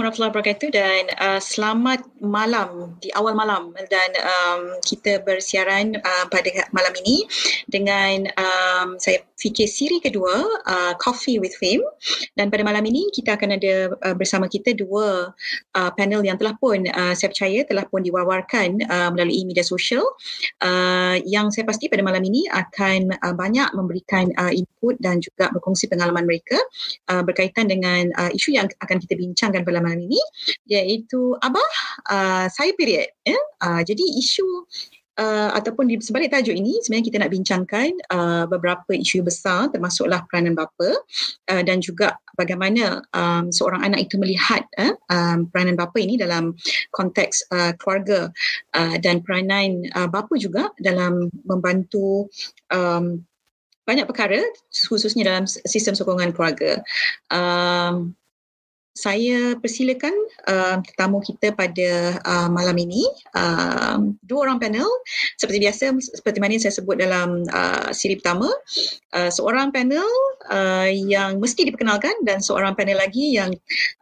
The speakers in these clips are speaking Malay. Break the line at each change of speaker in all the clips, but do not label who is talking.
warahmatullahi wabarakatuh dan uh, selamat malam di awal malam dan um, kita bersiaran uh, pada malam ini dengan um, saya fikir siri kedua uh, Coffee with Fame. Dan pada malam ini kita akan ada uh, bersama kita dua uh, panel yang telah pun uh, saya percaya telah pun diwawarkan uh, melalui media sosial. Uh, yang saya pasti pada malam ini akan uh, banyak memberikan uh, input dan juga berkongsi pengalaman mereka uh, berkaitan dengan uh, isu yang akan kita bincangkan pada malam ini iaitu Abah uh, saya period ya uh, jadi isu uh, ataupun di sebalik tajuk ini sebenarnya kita nak bincangkan uh, beberapa isu besar termasuklah peranan bapa uh, dan juga bagaimana um, seorang anak itu melihat uh, um, peranan bapa ini dalam konteks uh, keluarga uh, dan peranan uh, bapa juga dalam membantu um, banyak perkara khususnya dalam sistem sokongan keluarga. Um, saya persilakan uh, tetamu kita pada uh, malam ini uh, dua orang panel seperti biasa seperti mana saya sebut dalam uh, siri pertama uh, seorang panel uh, yang mesti diperkenalkan dan seorang panel lagi yang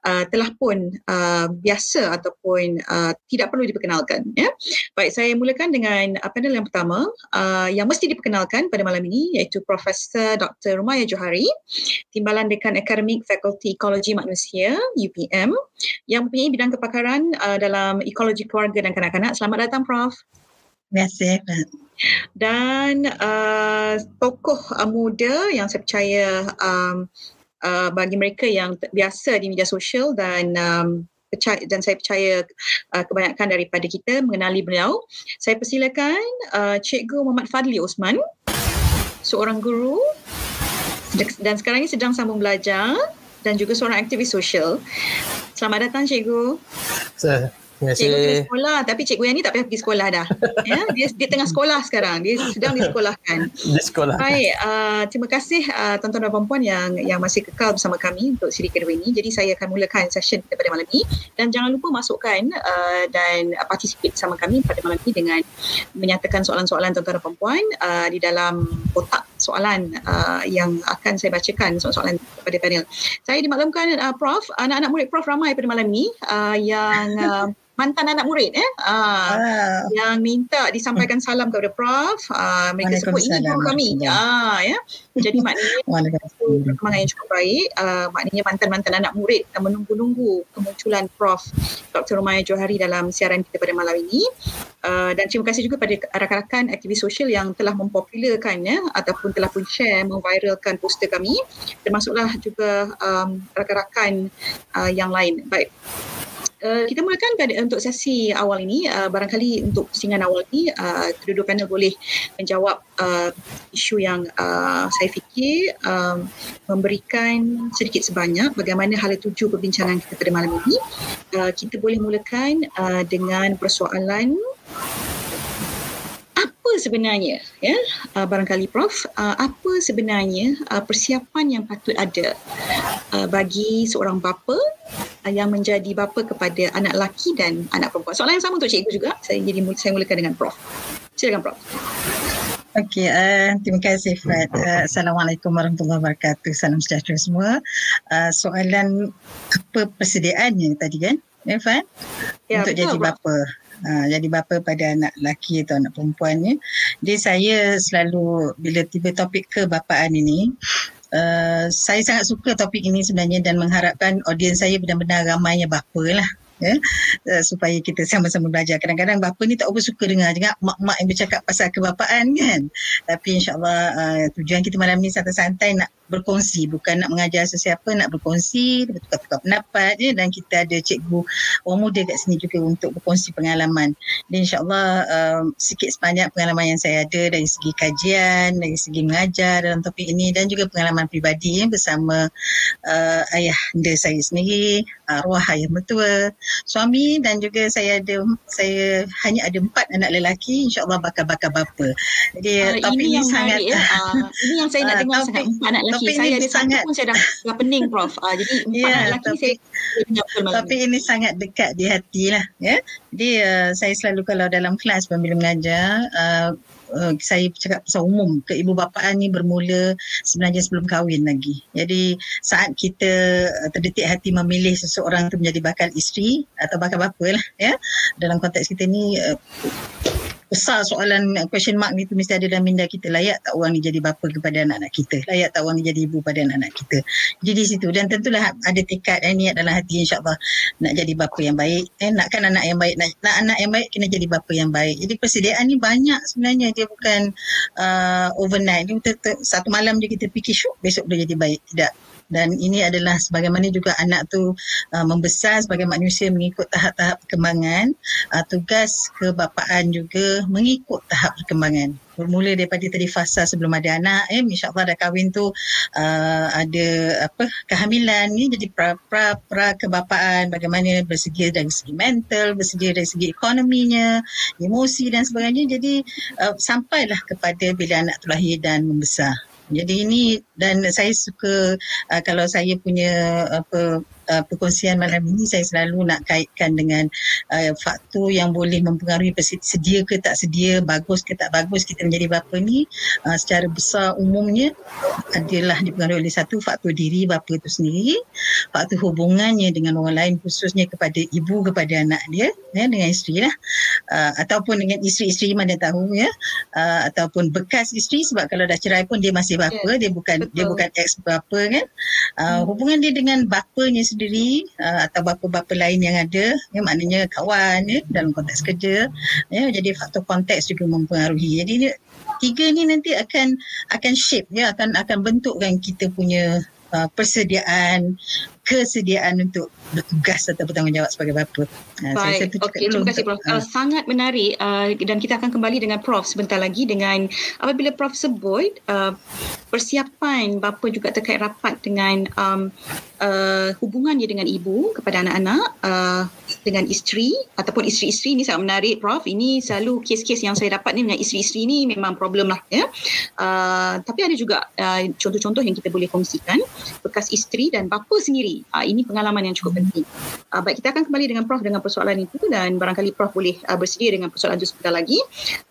uh, telah pun uh, biasa ataupun uh, tidak perlu diperkenalkan ya baik saya mulakan dengan uh, panel yang pertama uh, yang mesti diperkenalkan pada malam ini iaitu Profesor Dr. Rumaya Johari Timbalan Dekan Akademik Fakulti Ekologi Manusia UPM yang mempunyai bidang kepakaran uh, dalam ekologi keluarga dan kanak-kanak. Selamat datang Prof.
Terima kasih.
Dan uh, tokoh uh, muda yang saya percaya um, uh, bagi mereka yang biasa di media sosial dan um, dan saya percaya uh, kebanyakan daripada kita mengenali beliau. Saya persilakan uh, Cikgu Muhammad Fadli Osman, seorang guru dan sekarang ini sedang sambung belajar dan juga seorang aktivis sosial. Selamat datang cikgu.
Terima kasih.
Cikgu pergi sekolah tapi cikgu yang ni tak payah pergi sekolah dah. ya, dia dia tengah sekolah sekarang. Dia sedang disekolahkan.
Di sekolah.
Baik, uh, terima kasih uh, tuan-tuan dan puan-puan yang yang masih kekal bersama kami untuk siri kedua ini. Jadi saya akan mulakan session kita pada malam ini dan jangan lupa masukkan uh, dan uh, participate bersama kami pada malam ini dengan menyatakan soalan-soalan tuan-tuan dan puan-puan uh, di dalam kotak soalan uh, yang akan saya bacakan soalan-soalan kepada panel. Saya dimaklumkan uh, Prof, anak-anak murid Prof ramai pada malam ini uh, yang uh, mantan anak murid eh? Uh, ah. yang minta disampaikan salam kepada prof uh, mereka sebut ini guru kami. Ah ya. Jadi maknanya perkembangan yang cukup baik uh, maknanya mantan-mantan anak murid yang menunggu-nunggu kemunculan prof Dr. Rumaya Johari dalam siaran kita pada malam ini. Uh, dan terima kasih juga pada rakan-rakan aktivis sosial yang telah mempopularkan ya ataupun telah pun share memviralkan poster kami. Termasuklah juga um, rakan-rakan uh, yang lain. Baik Uh, kita mulakan pada untuk sesi awal ini uh, barangkali untuk pusingan awal ini uh, kedua-dua panel boleh menjawab uh, isu yang uh, saya fikir um, memberikan sedikit sebanyak bagaimana hala tuju perbincangan kita pada malam ini. Uh, kita boleh mulakan uh, dengan persoalan apa sebenarnya ya uh, barangkali prof uh, apa sebenarnya uh, persiapan yang patut ada uh, bagi seorang bapa uh, yang menjadi bapa kepada anak lelaki dan anak perempuan. Soalan yang sama untuk cikgu juga. Saya jadi saya mulakan dengan Prof. Silakan Prof.
Okey, uh, terima kasih Fred. Uh, Assalamualaikum warahmatullahi wabarakatuh. Salam sejahtera semua. Uh, soalan apa persediaannya tadi kan? Ya, Fred? Ya, Untuk betul, jadi bapa. Ha, jadi bapa pada anak lelaki atau anak perempuan ni. Jadi saya selalu bila tiba topik kebapaan ini, Uh, saya sangat suka topik ini sebenarnya dan mengharapkan audiens saya benar-benar ramainya bapa lah ya. Uh, supaya kita sama-sama belajar. Kadang-kadang bapa ni tak apa suka dengar juga mak-mak yang bercakap pasal kebapaan kan? Tapi insyaallah uh, tujuan kita malam ni santai-santai nak berkongsi. Bukan nak mengajar sesiapa nak berkongsi bertukar-tukar pendapat je dan kita ada cikgu orang muda kat sini juga untuk berkongsi pengalaman. Dan insyaallah um, sikit sebanyak pengalaman yang saya ada dari segi kajian dari segi mengajar dalam topik ini dan juga pengalaman peribadi ya, bersama uh, ayah anda saya sendiri arwah ayah mertua suami dan juga saya ada saya hanya ada empat anak lelaki insyaallah bakal-bakal bapa jadi
uh, topik ini, ini sangat ya. uh, ini yang saya nak uh, dengar sangat empat anak lelaki topik saya ada sangat, satu pun saya dah, dah pening Prof. Uh, jadi empat yeah, lelaki topik, saya
Topik ini sangat dekat di hati lah. Ya? Jadi uh, saya selalu kalau dalam kelas bila mengajar, uh, uh, saya cakap pasal umum ke ibu bapaan ni bermula sebenarnya sebelum kahwin lagi. Jadi saat kita uh, terdetik hati memilih seseorang tu menjadi bakal isteri atau bakal bapa lah ya dalam konteks kita ni uh, besar soalan uh, question mark ni tu mesti ada dalam minda kita. Layak tak orang ni jadi bapa kepada anak-anak kita? Layak tak orang ni jadi ibu pada anak-anak kita? Jadi di situ. Dan tentulah ada tekad eh, niat dalam hati insyaAllah nak jadi bapa yang baik. Eh, nakkan anak yang baik nak, nak anak yang baik kena jadi bapa yang baik. Jadi persediaan ni banyak sebenarnya. Dia bukan uh, overnight. Dia satu malam je kita fikir syuk besok dia jadi baik. Tidak dan ini adalah sebagaimana juga anak tu uh, membesar sebagai manusia mengikut tahap-tahap perkembangan uh, tugas kebapaan juga mengikut tahap perkembangan. Bermula daripada tadi fasa sebelum ada anak eh insyaallah dah kahwin tu uh, ada apa kehamilan ni jadi pra pra, pra kebapaan. Bagaimana bersegi dari segi mental bersegi dari segi ekonominya emosi dan sebagainya. Jadi uh, sampailah kepada bila anak tu lahir dan membesar jadi ini dan saya suka uh, kalau saya punya apa uh, perkongsian malam ini saya selalu nak kaitkan dengan uh, faktor yang boleh mempengaruhi sedia ke tak sedia, bagus ke tak bagus kita menjadi bapa ni uh, secara besar umumnya adalah dipengaruhi oleh satu faktor diri bapa itu sendiri, faktor hubungannya dengan orang lain khususnya kepada ibu kepada anak dia ya, dengan isteri lah uh, ataupun dengan isteri-isteri mana tahu ya uh, ataupun bekas isteri sebab kalau dah cerai pun dia masih bapa, yeah. dia bukan Betul. dia bukan ex bapa kan. Uh, hmm. hubungan dia dengan bapanya sendiri uh, atau bapa-bapa lain yang ada. Ya maknanya kawan ya dalam konteks kerja. Ya jadi faktor konteks juga mempengaruhi. Jadi tiga ni nanti akan akan shape ya akan akan bentukkan kita punya uh, persediaan kesediaan untuk bertugas atau bertanggungjawab sebagai bapa.
Uh, Baik, okay, terima kasih Prof. Uh, sangat menarik uh, dan kita akan kembali dengan Prof sebentar lagi dengan apabila Prof sebut uh, persiapan bapa juga terkait rapat dengan um, uh, hubungan dia dengan ibu kepada anak-anak uh, dengan isteri ataupun isteri-isteri ini sangat menarik Prof. Ini selalu kes-kes yang saya dapat ni dengan isteri-isteri ni memang problem lah ya. Uh, tapi ada juga uh, contoh-contoh yang kita boleh kongsikan bekas isteri dan bapa sendiri Uh, ini pengalaman yang cukup penting. Uh, baik, kita akan kembali dengan Prof dengan persoalan itu dan barangkali Prof boleh uh, bersedia dengan persoalan itu sebentar lagi.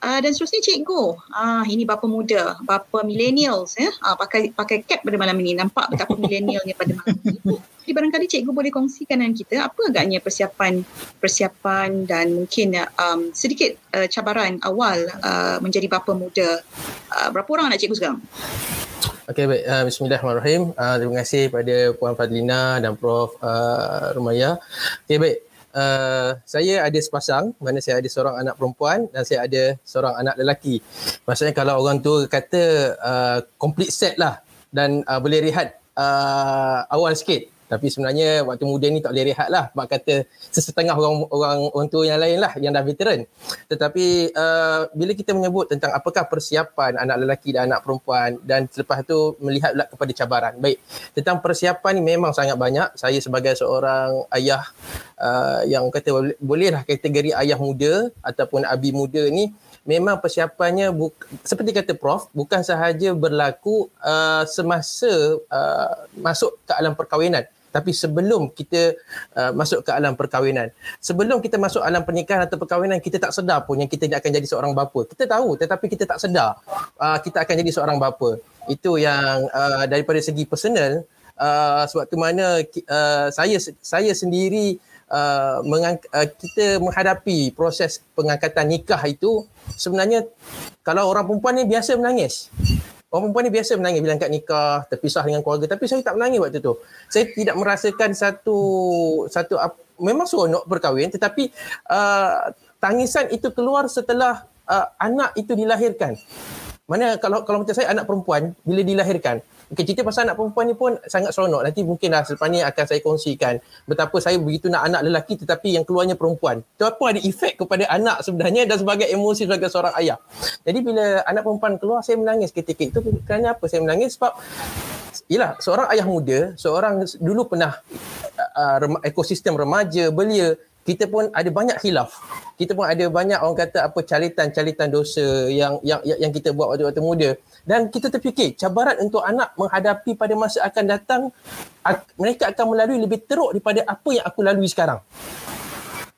Uh, dan seterusnya Cikgu, uh, ini bapa muda, bapa millennials ya, uh, pakai pakai cap pada malam ini. Nampak betapa millennialnya pada malam ini. Jadi barangkali Cikgu boleh kongsikan dengan kita apa agaknya persiapan persiapan dan mungkin um, sedikit uh, cabaran awal uh, menjadi bapa muda. Uh, berapa orang anak Cikgu sekarang?
Okey baik uh, bismillahirrahmanirrahim. Uh, terima kasih pada Puan Fadlina dan Prof uh, Rumaya. Okey baik. Uh, saya ada sepasang mana saya ada seorang anak perempuan dan saya ada seorang anak lelaki. Maksudnya kalau orang tu kata uh, complete set lah dan uh, boleh rehat uh, awal sikit tapi sebenarnya waktu muda ni tak boleh rehat lah. Sebab kata sesetengah orang orang orang tua yang lain lah yang dah veteran. Tetapi uh, bila kita menyebut tentang apakah persiapan anak lelaki dan anak perempuan dan selepas tu melihat pula kepada cabaran. Baik tentang persiapan ni memang sangat banyak. Saya sebagai seorang ayah uh, yang kata boleh lah kategori ayah muda ataupun abi muda ni memang persiapannya bu- seperti kata prof bukan sahaja berlaku uh, semasa uh, masuk ke alam perkahwinan tapi sebelum kita uh, masuk ke alam perkahwinan sebelum kita masuk alam pernikahan atau perkahwinan kita tak sedar pun yang kita akan jadi seorang bapa. Kita tahu tetapi kita tak sedar uh, kita akan jadi seorang bapa. Itu yang uh, daripada segi personal uh, sewaktu mana uh, saya saya sendiri uh, mengang- uh, kita menghadapi proses pengangkatan nikah itu sebenarnya kalau orang perempuan ni biasa menangis Orang perempuan ni biasa menangis bila angkat nikah, terpisah dengan keluarga. Tapi saya tak menangis waktu tu. Saya tidak merasakan satu, satu memang seronok berkahwin tetapi uh, tangisan itu keluar setelah uh, anak itu dilahirkan. Mana kalau kalau macam saya anak perempuan bila dilahirkan, Okay, cerita pasal anak perempuan ni pun sangat seronok. Nanti mungkinlah selepas ni akan saya kongsikan betapa saya begitu nak anak lelaki tetapi yang keluarnya perempuan. Itu apa ada efek kepada anak sebenarnya dan sebagai emosi sebagai seorang ayah. Jadi bila anak perempuan keluar saya menangis ketika itu kerana apa saya menangis sebab Yalah, seorang ayah muda, seorang dulu pernah uh, ekosistem remaja, belia, kita pun ada banyak khilaf. Kita pun ada banyak orang kata apa calitan-calitan dosa yang yang yang kita buat waktu-waktu muda dan kita terfikir cabaran untuk anak menghadapi pada masa akan datang mereka akan melalui lebih teruk daripada apa yang aku lalui sekarang.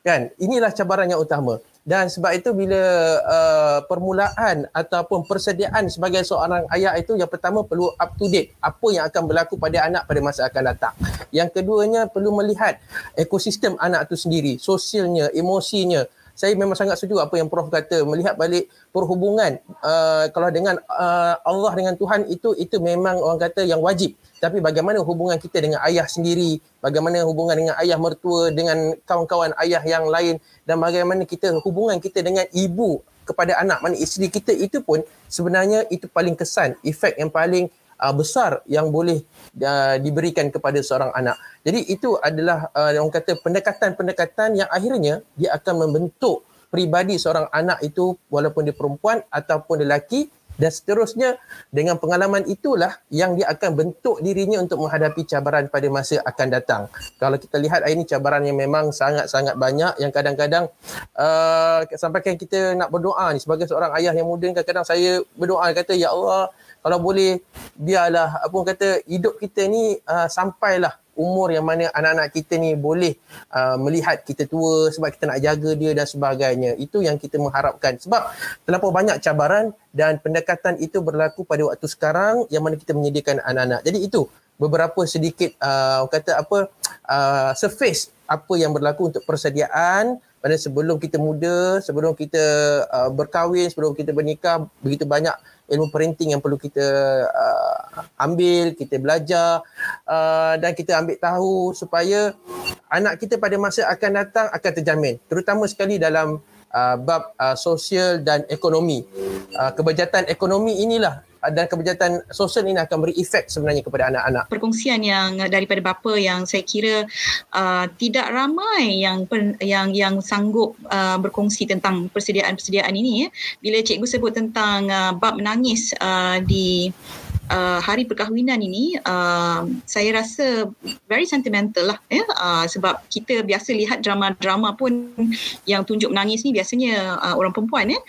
Kan? Inilah cabaran yang utama. Dan sebab itu bila uh, permulaan ataupun persediaan sebagai seorang ayah itu yang pertama perlu up to date apa yang akan berlaku pada anak pada masa akan datang. Yang keduanya perlu melihat ekosistem anak itu sendiri, sosialnya, emosinya. Saya memang sangat setuju apa yang Prof kata. Melihat balik perhubungan uh, kalau dengan uh, Allah dengan Tuhan itu itu memang orang kata yang wajib. Tapi bagaimana hubungan kita dengan ayah sendiri, bagaimana hubungan dengan ayah mertua, dengan kawan-kawan ayah yang lain? Dan bagaimana kita hubungan kita dengan ibu kepada anak, mana isteri kita itu pun sebenarnya itu paling kesan, efek yang paling uh, besar yang boleh uh, diberikan kepada seorang anak. Jadi itu adalah uh, orang kata pendekatan-pendekatan yang akhirnya dia akan membentuk pribadi seorang anak itu walaupun dia perempuan ataupun lelaki dan seterusnya dengan pengalaman itulah yang dia akan bentuk dirinya untuk menghadapi cabaran pada masa akan datang. Kalau kita lihat ini cabaran yang memang sangat-sangat banyak yang kadang-kadang uh, sampaikan kita nak berdoa ni sebagai seorang ayah yang muda kadang-kadang saya berdoa kata ya Allah kalau boleh biarlah apa kata hidup kita ni uh, sampailah umur yang mana anak-anak kita ni boleh uh, melihat kita tua sebab kita nak jaga dia dan sebagainya. Itu yang kita mengharapkan. Sebab terlalu banyak cabaran dan pendekatan itu berlaku pada waktu sekarang yang mana kita menyediakan anak-anak. Jadi itu beberapa sedikit uh, kata apa uh, surface apa yang berlaku untuk persediaan pada sebelum kita muda, sebelum kita uh, berkahwin, sebelum kita bernikah, begitu banyak ilmu parenting yang perlu kita uh, ambil, kita belajar uh, dan kita ambil tahu supaya anak kita pada masa akan datang akan terjamin. Terutama sekali dalam uh, bab uh, sosial dan ekonomi. Uh, kebejatan ekonomi inilah dan kebijakan sosial ini akan beri efek sebenarnya kepada anak-anak.
Perkongsian yang daripada bapa yang saya kira uh, tidak ramai yang pen, yang yang sanggup uh, berkongsi tentang persediaan-persediaan ini ya. Bila cikgu sebut tentang uh, bab menangis uh, di uh, hari perkahwinan ini uh, saya rasa very sentimental lah ya uh, sebab kita biasa lihat drama-drama pun yang tunjuk menangis ni biasanya uh, orang perempuan ya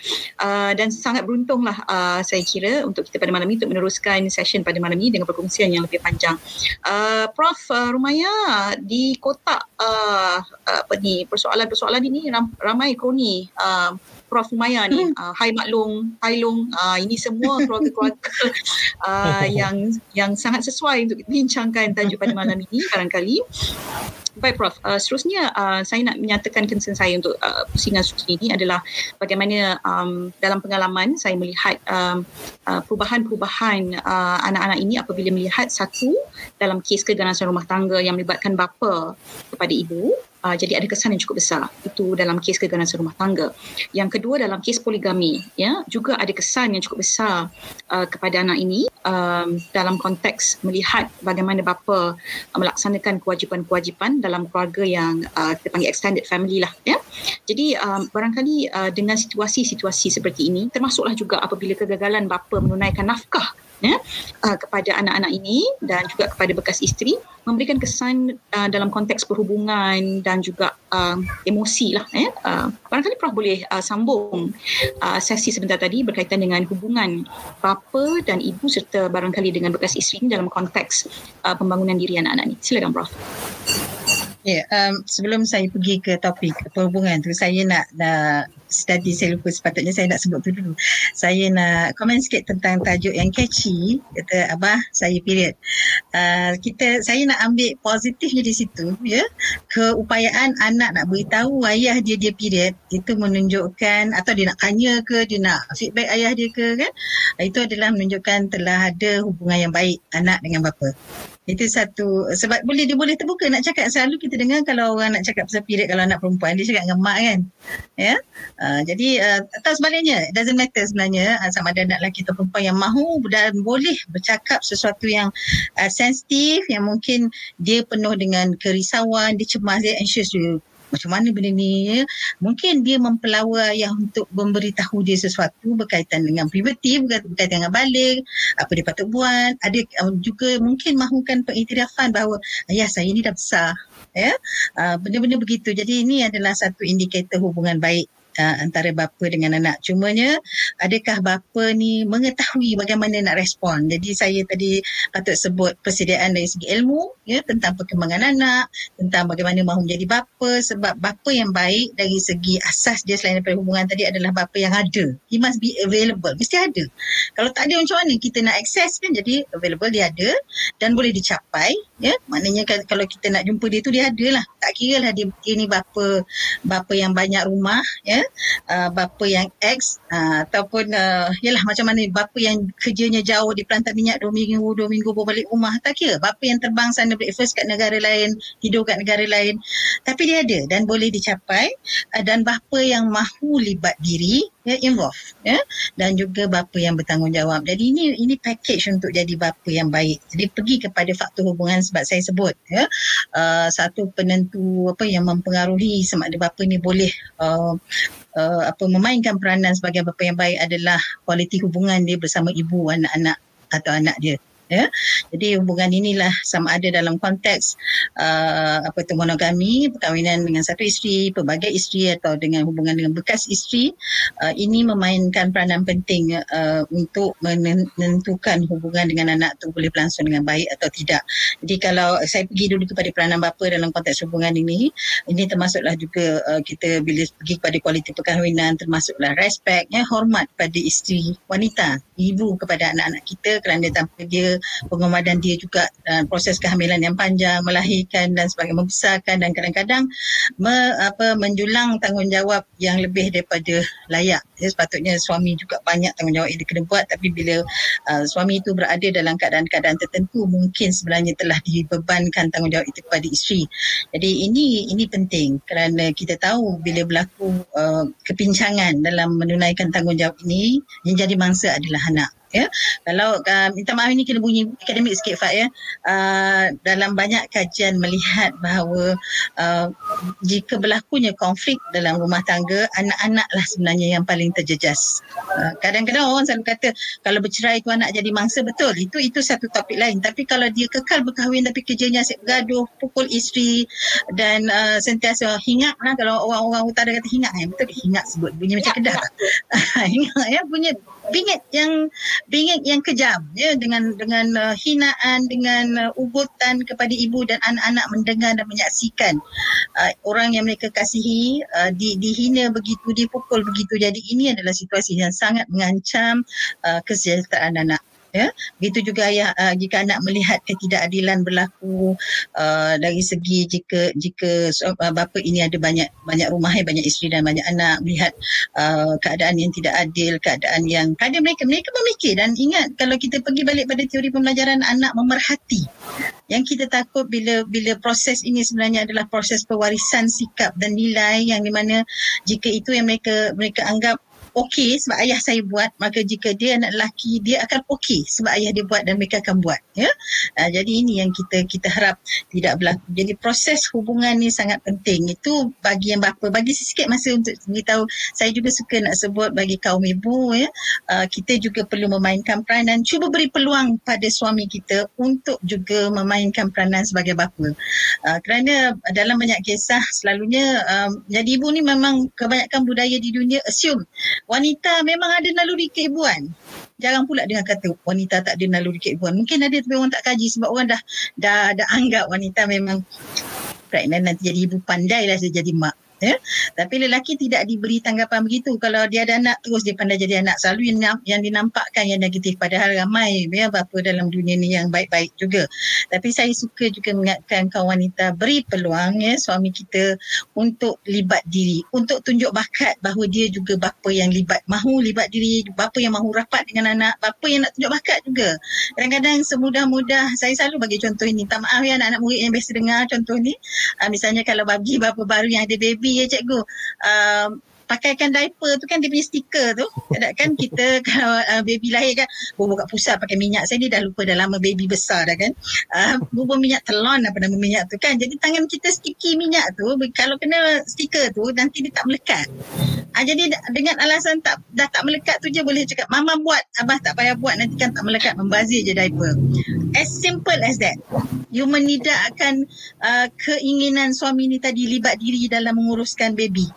uh, dan sangat beruntunglah uh, saya kira untuk kita pada malam ini untuk meneruskan session pada malam ini dengan perkongsian yang lebih panjang. Uh, Prof uh, Rumaya di kotak uh, apa ni persoalan-persoalan ini ramai kroni uh, Prof Maya ni. Hmm. Uh, hai Maklum, Hai Long, uh, ini semua keluarga-keluarga uh, yang yang sangat sesuai untuk bincangkan tajuk pada malam ini barangkali. Baik Prof, uh, seterusnya uh, saya nak menyatakan concern saya untuk uh, pusingan suki ini adalah bagaimana um, dalam pengalaman saya melihat um, uh, perubahan-perubahan uh, anak-anak ini apabila melihat satu dalam kes keganasan rumah tangga yang melibatkan bapa kepada ibu Uh, jadi ada kesan yang cukup besar itu dalam kes keganasan rumah tangga. Yang kedua dalam kes poligami ya juga ada kesan yang cukup besar uh, kepada anak ini um, dalam konteks melihat bagaimana bapa uh, melaksanakan kewajipan-kewajipan dalam keluarga yang uh, kita panggil extended family lah ya. Jadi um, barangkali uh, dengan situasi-situasi seperti ini termasuklah juga apabila kegagalan bapa menunaikan nafkah ya, uh, kepada anak-anak ini dan juga kepada bekas isteri memberikan kesan uh, dalam konteks perhubungan dan juga uh, emosi lah. Ya. Uh, barangkali Prof boleh uh, sambung uh, sesi sebentar tadi berkaitan dengan hubungan bapa dan ibu serta barangkali dengan bekas isteri ini dalam konteks uh, pembangunan diri anak-anak ini. Silakan Prof.
Ya, yeah, um, sebelum saya pergi ke topik perhubungan tu, saya nak, nak tadi saya lupa sepatutnya saya nak sebut tu dulu. Saya nak komen sikit tentang tajuk yang catchy, kata Abah, saya period. Uh, kita saya nak ambil positifnya di situ ya. Keupayaan anak nak beritahu ayah dia dia period itu menunjukkan atau dia nak tanya ke, dia nak feedback ayah dia ke kan. Itu adalah menunjukkan telah ada hubungan yang baik anak dengan bapa. Itu satu sebab boleh dia boleh terbuka nak cakap selalu kita dengar kalau orang nak cakap pasal period kalau anak perempuan dia cakap dengan mak kan. Ya. Uh, jadi uh, atau sebaliknya it doesn't matter sebenarnya uh, sama ada anak lelaki atau perempuan yang mahu dan boleh bercakap sesuatu yang uh, sensitif yang mungkin dia penuh dengan kerisauan, dia cemas, dia anxious dia macam mana benda ni ya? mungkin dia mempelawa ayah untuk memberitahu dia sesuatu berkaitan dengan pribadi berkaitan dengan balik apa dia patut buat. Ada juga mungkin mahukan pengiktirafan bahawa ayah saya ni dah besar ya. Uh, benda-benda begitu. Jadi ini adalah satu indikator hubungan baik uh, antara bapa dengan anak. Cumanya adakah bapa ni mengetahui bagaimana nak respon. Jadi saya tadi patut sebut persediaan dari segi ilmu ya tentang perkembangan anak, tentang bagaimana mahu menjadi bapa sebab bapa yang baik dari segi asas dia selain daripada hubungan tadi adalah bapa yang ada. He must be available. Mesti ada. Kalau tak ada macam mana kita nak access kan jadi available dia ada dan boleh dicapai ya. Maknanya kalau kita nak jumpa dia tu dia ada lah. Tak kira lah dia, dia ni bapa bapa yang banyak rumah ya uh, bapa yang ex uh, ataupun uh, yalah macam mana bapa yang kerjanya jauh di perantar minyak dua minggu dua minggu baru balik rumah tak kira bapa yang terbang sana breakfast kat negara lain hidup kat negara lain tapi dia ada dan boleh dicapai uh, dan bapa yang mahu libat diri ya involve ya. Dan juga bapa yang bertanggungjawab. Jadi ini ini package untuk jadi bapa yang baik. Jadi pergi kepada faktor hubungan sebab saya sebut ya. Uh, satu penentu apa yang mempengaruhi sama ada bapa ni boleh uh, uh, apa memainkan peranan sebagai bapa yang baik adalah kualiti hubungan dia bersama ibu anak-anak atau anak dia ya. Jadi hubungan inilah sama ada dalam konteks uh, apa itu monogami perkahwinan dengan satu isteri pelbagai isteri atau dengan hubungan dengan bekas isteri uh, ini memainkan peranan penting uh, untuk menentukan hubungan dengan anak tu boleh berlangsung dengan baik atau tidak. Jadi kalau saya pergi dulu kepada peranan bapa dalam konteks hubungan ini ini termasuklah juga uh, kita bila pergi kepada kualiti perkahwinan termasuklah respect ya hormat pada isteri wanita ibu kepada anak-anak kita kerana tanpa dia pengumadan dia juga uh, proses kehamilan yang panjang melahirkan dan sebagainya membesarkan dan kadang-kadang me, apa menjulang tanggungjawab yang lebih daripada layak. Ya, sepatutnya suami juga banyak tanggungjawab yang dia kena buat tapi bila uh, suami itu berada dalam keadaan-keadaan tertentu mungkin sebenarnya telah dibebankan tanggungjawab itu kepada isteri. Jadi ini ini penting kerana kita tahu bila berlaku uh, kepincangan dalam menunaikan tanggungjawab ini yang jadi mangsa adalah anak ya. Kalau uh, minta maaf ini kena bunyi akademik sikit Fat ya. Uh, dalam banyak kajian melihat bahawa uh, jika berlakunya konflik dalam rumah tangga anak-anaklah sebenarnya yang paling terjejas. Uh, kadang-kadang orang selalu kata kalau bercerai tu anak jadi mangsa betul. Itu itu satu topik lain. Tapi kalau dia kekal berkahwin tapi kerjanya asyik bergaduh pukul isteri dan uh, sentiasa hingat lah kalau orang-orang utara kata hingat eh, betul hingat sebut. Bunyi macam kedah hingat ya bunyi bingit yang bingit yang kejam ya dengan dengan uh, hinaan dengan uh, ugutan kepada ibu dan anak-anak mendengar dan menyaksikan. Uh, orang yang mereka kasihi uh, di dihina begitu dipukul begitu. Jadi ini adalah situasi yang sangat mengancam uh, kesejahteraan anak ya begitu juga ayah uh, jika anak melihat ketidakadilan berlaku uh, dari segi jika jika uh, bapa ini ada banyak banyak rumah ya banyak isteri dan banyak anak melihat uh, keadaan yang tidak adil keadaan yang kadang mereka mereka memikir dan ingat kalau kita pergi balik pada teori pembelajaran anak memerhati. Yang kita takut bila bila proses ini sebenarnya adalah proses pewarisan sikap dan nilai yang di mana jika itu yang mereka mereka anggap okey sebab ayah saya buat maka jika dia anak lelaki dia akan okey sebab ayah dia buat dan mereka akan buat ya. Uh, jadi ini yang kita kita harap tidak berlaku. Jadi proses hubungan ni sangat penting. Itu bagi yang bapa bagi sikit masa untuk beritahu. Saya juga suka nak sebut bagi kaum ibu ya. Uh, kita juga perlu memainkan peranan. Cuba beri peluang pada suami kita untuk juga memainkan peranan sebagai bapa. Uh, kerana dalam banyak kisah selalunya um, jadi ibu ni memang kebanyakan budaya di dunia assume wanita memang ada naluri keibuan. Jarang pula dengan kata wanita tak ada naluri keibuan. Mungkin ada tapi orang tak kaji sebab orang dah dah, dah anggap wanita memang pregnant nanti jadi ibu pandai lah jadi mak ya. Tapi lelaki tidak diberi tanggapan begitu. Kalau dia ada anak terus dia pandai jadi anak selalu yang yang dinampakkan yang negatif. Padahal ramai ya bapa dalam dunia ni yang baik-baik juga. Tapi saya suka juga mengingatkan kaum wanita beri peluang ya suami kita untuk libat diri. Untuk tunjuk bakat bahawa dia juga bapa yang libat mahu libat diri bapa yang mahu rapat dengan anak bapa yang nak tunjuk bakat juga. Kadang-kadang semudah-mudah saya selalu bagi contoh ini. Tak maaf ya anak-anak murid yang biasa dengar contoh ni. Uh, misalnya kalau bagi bapa baru yang ada baby ya cikgu. Um, pakaikan diaper tu kan dia punya stiker tu. Kan kita kalau uh, baby lahir kan buka pusat pakai minyak. Saya ni dah lupa dah lama baby besar dah kan. Uh, bubur minyak telon apa nama minyak tu kan. Jadi tangan kita sticky minyak tu kalau kena stiker tu nanti dia tak melekat. Uh, jadi dengan alasan tak dah tak melekat tu je boleh cakap mama buat abah tak payah buat nanti kan tak melekat membazir je diaper. as simple as that you menidakkan uh, keinginan suami ni tadi libat diri dalam menguruskan baby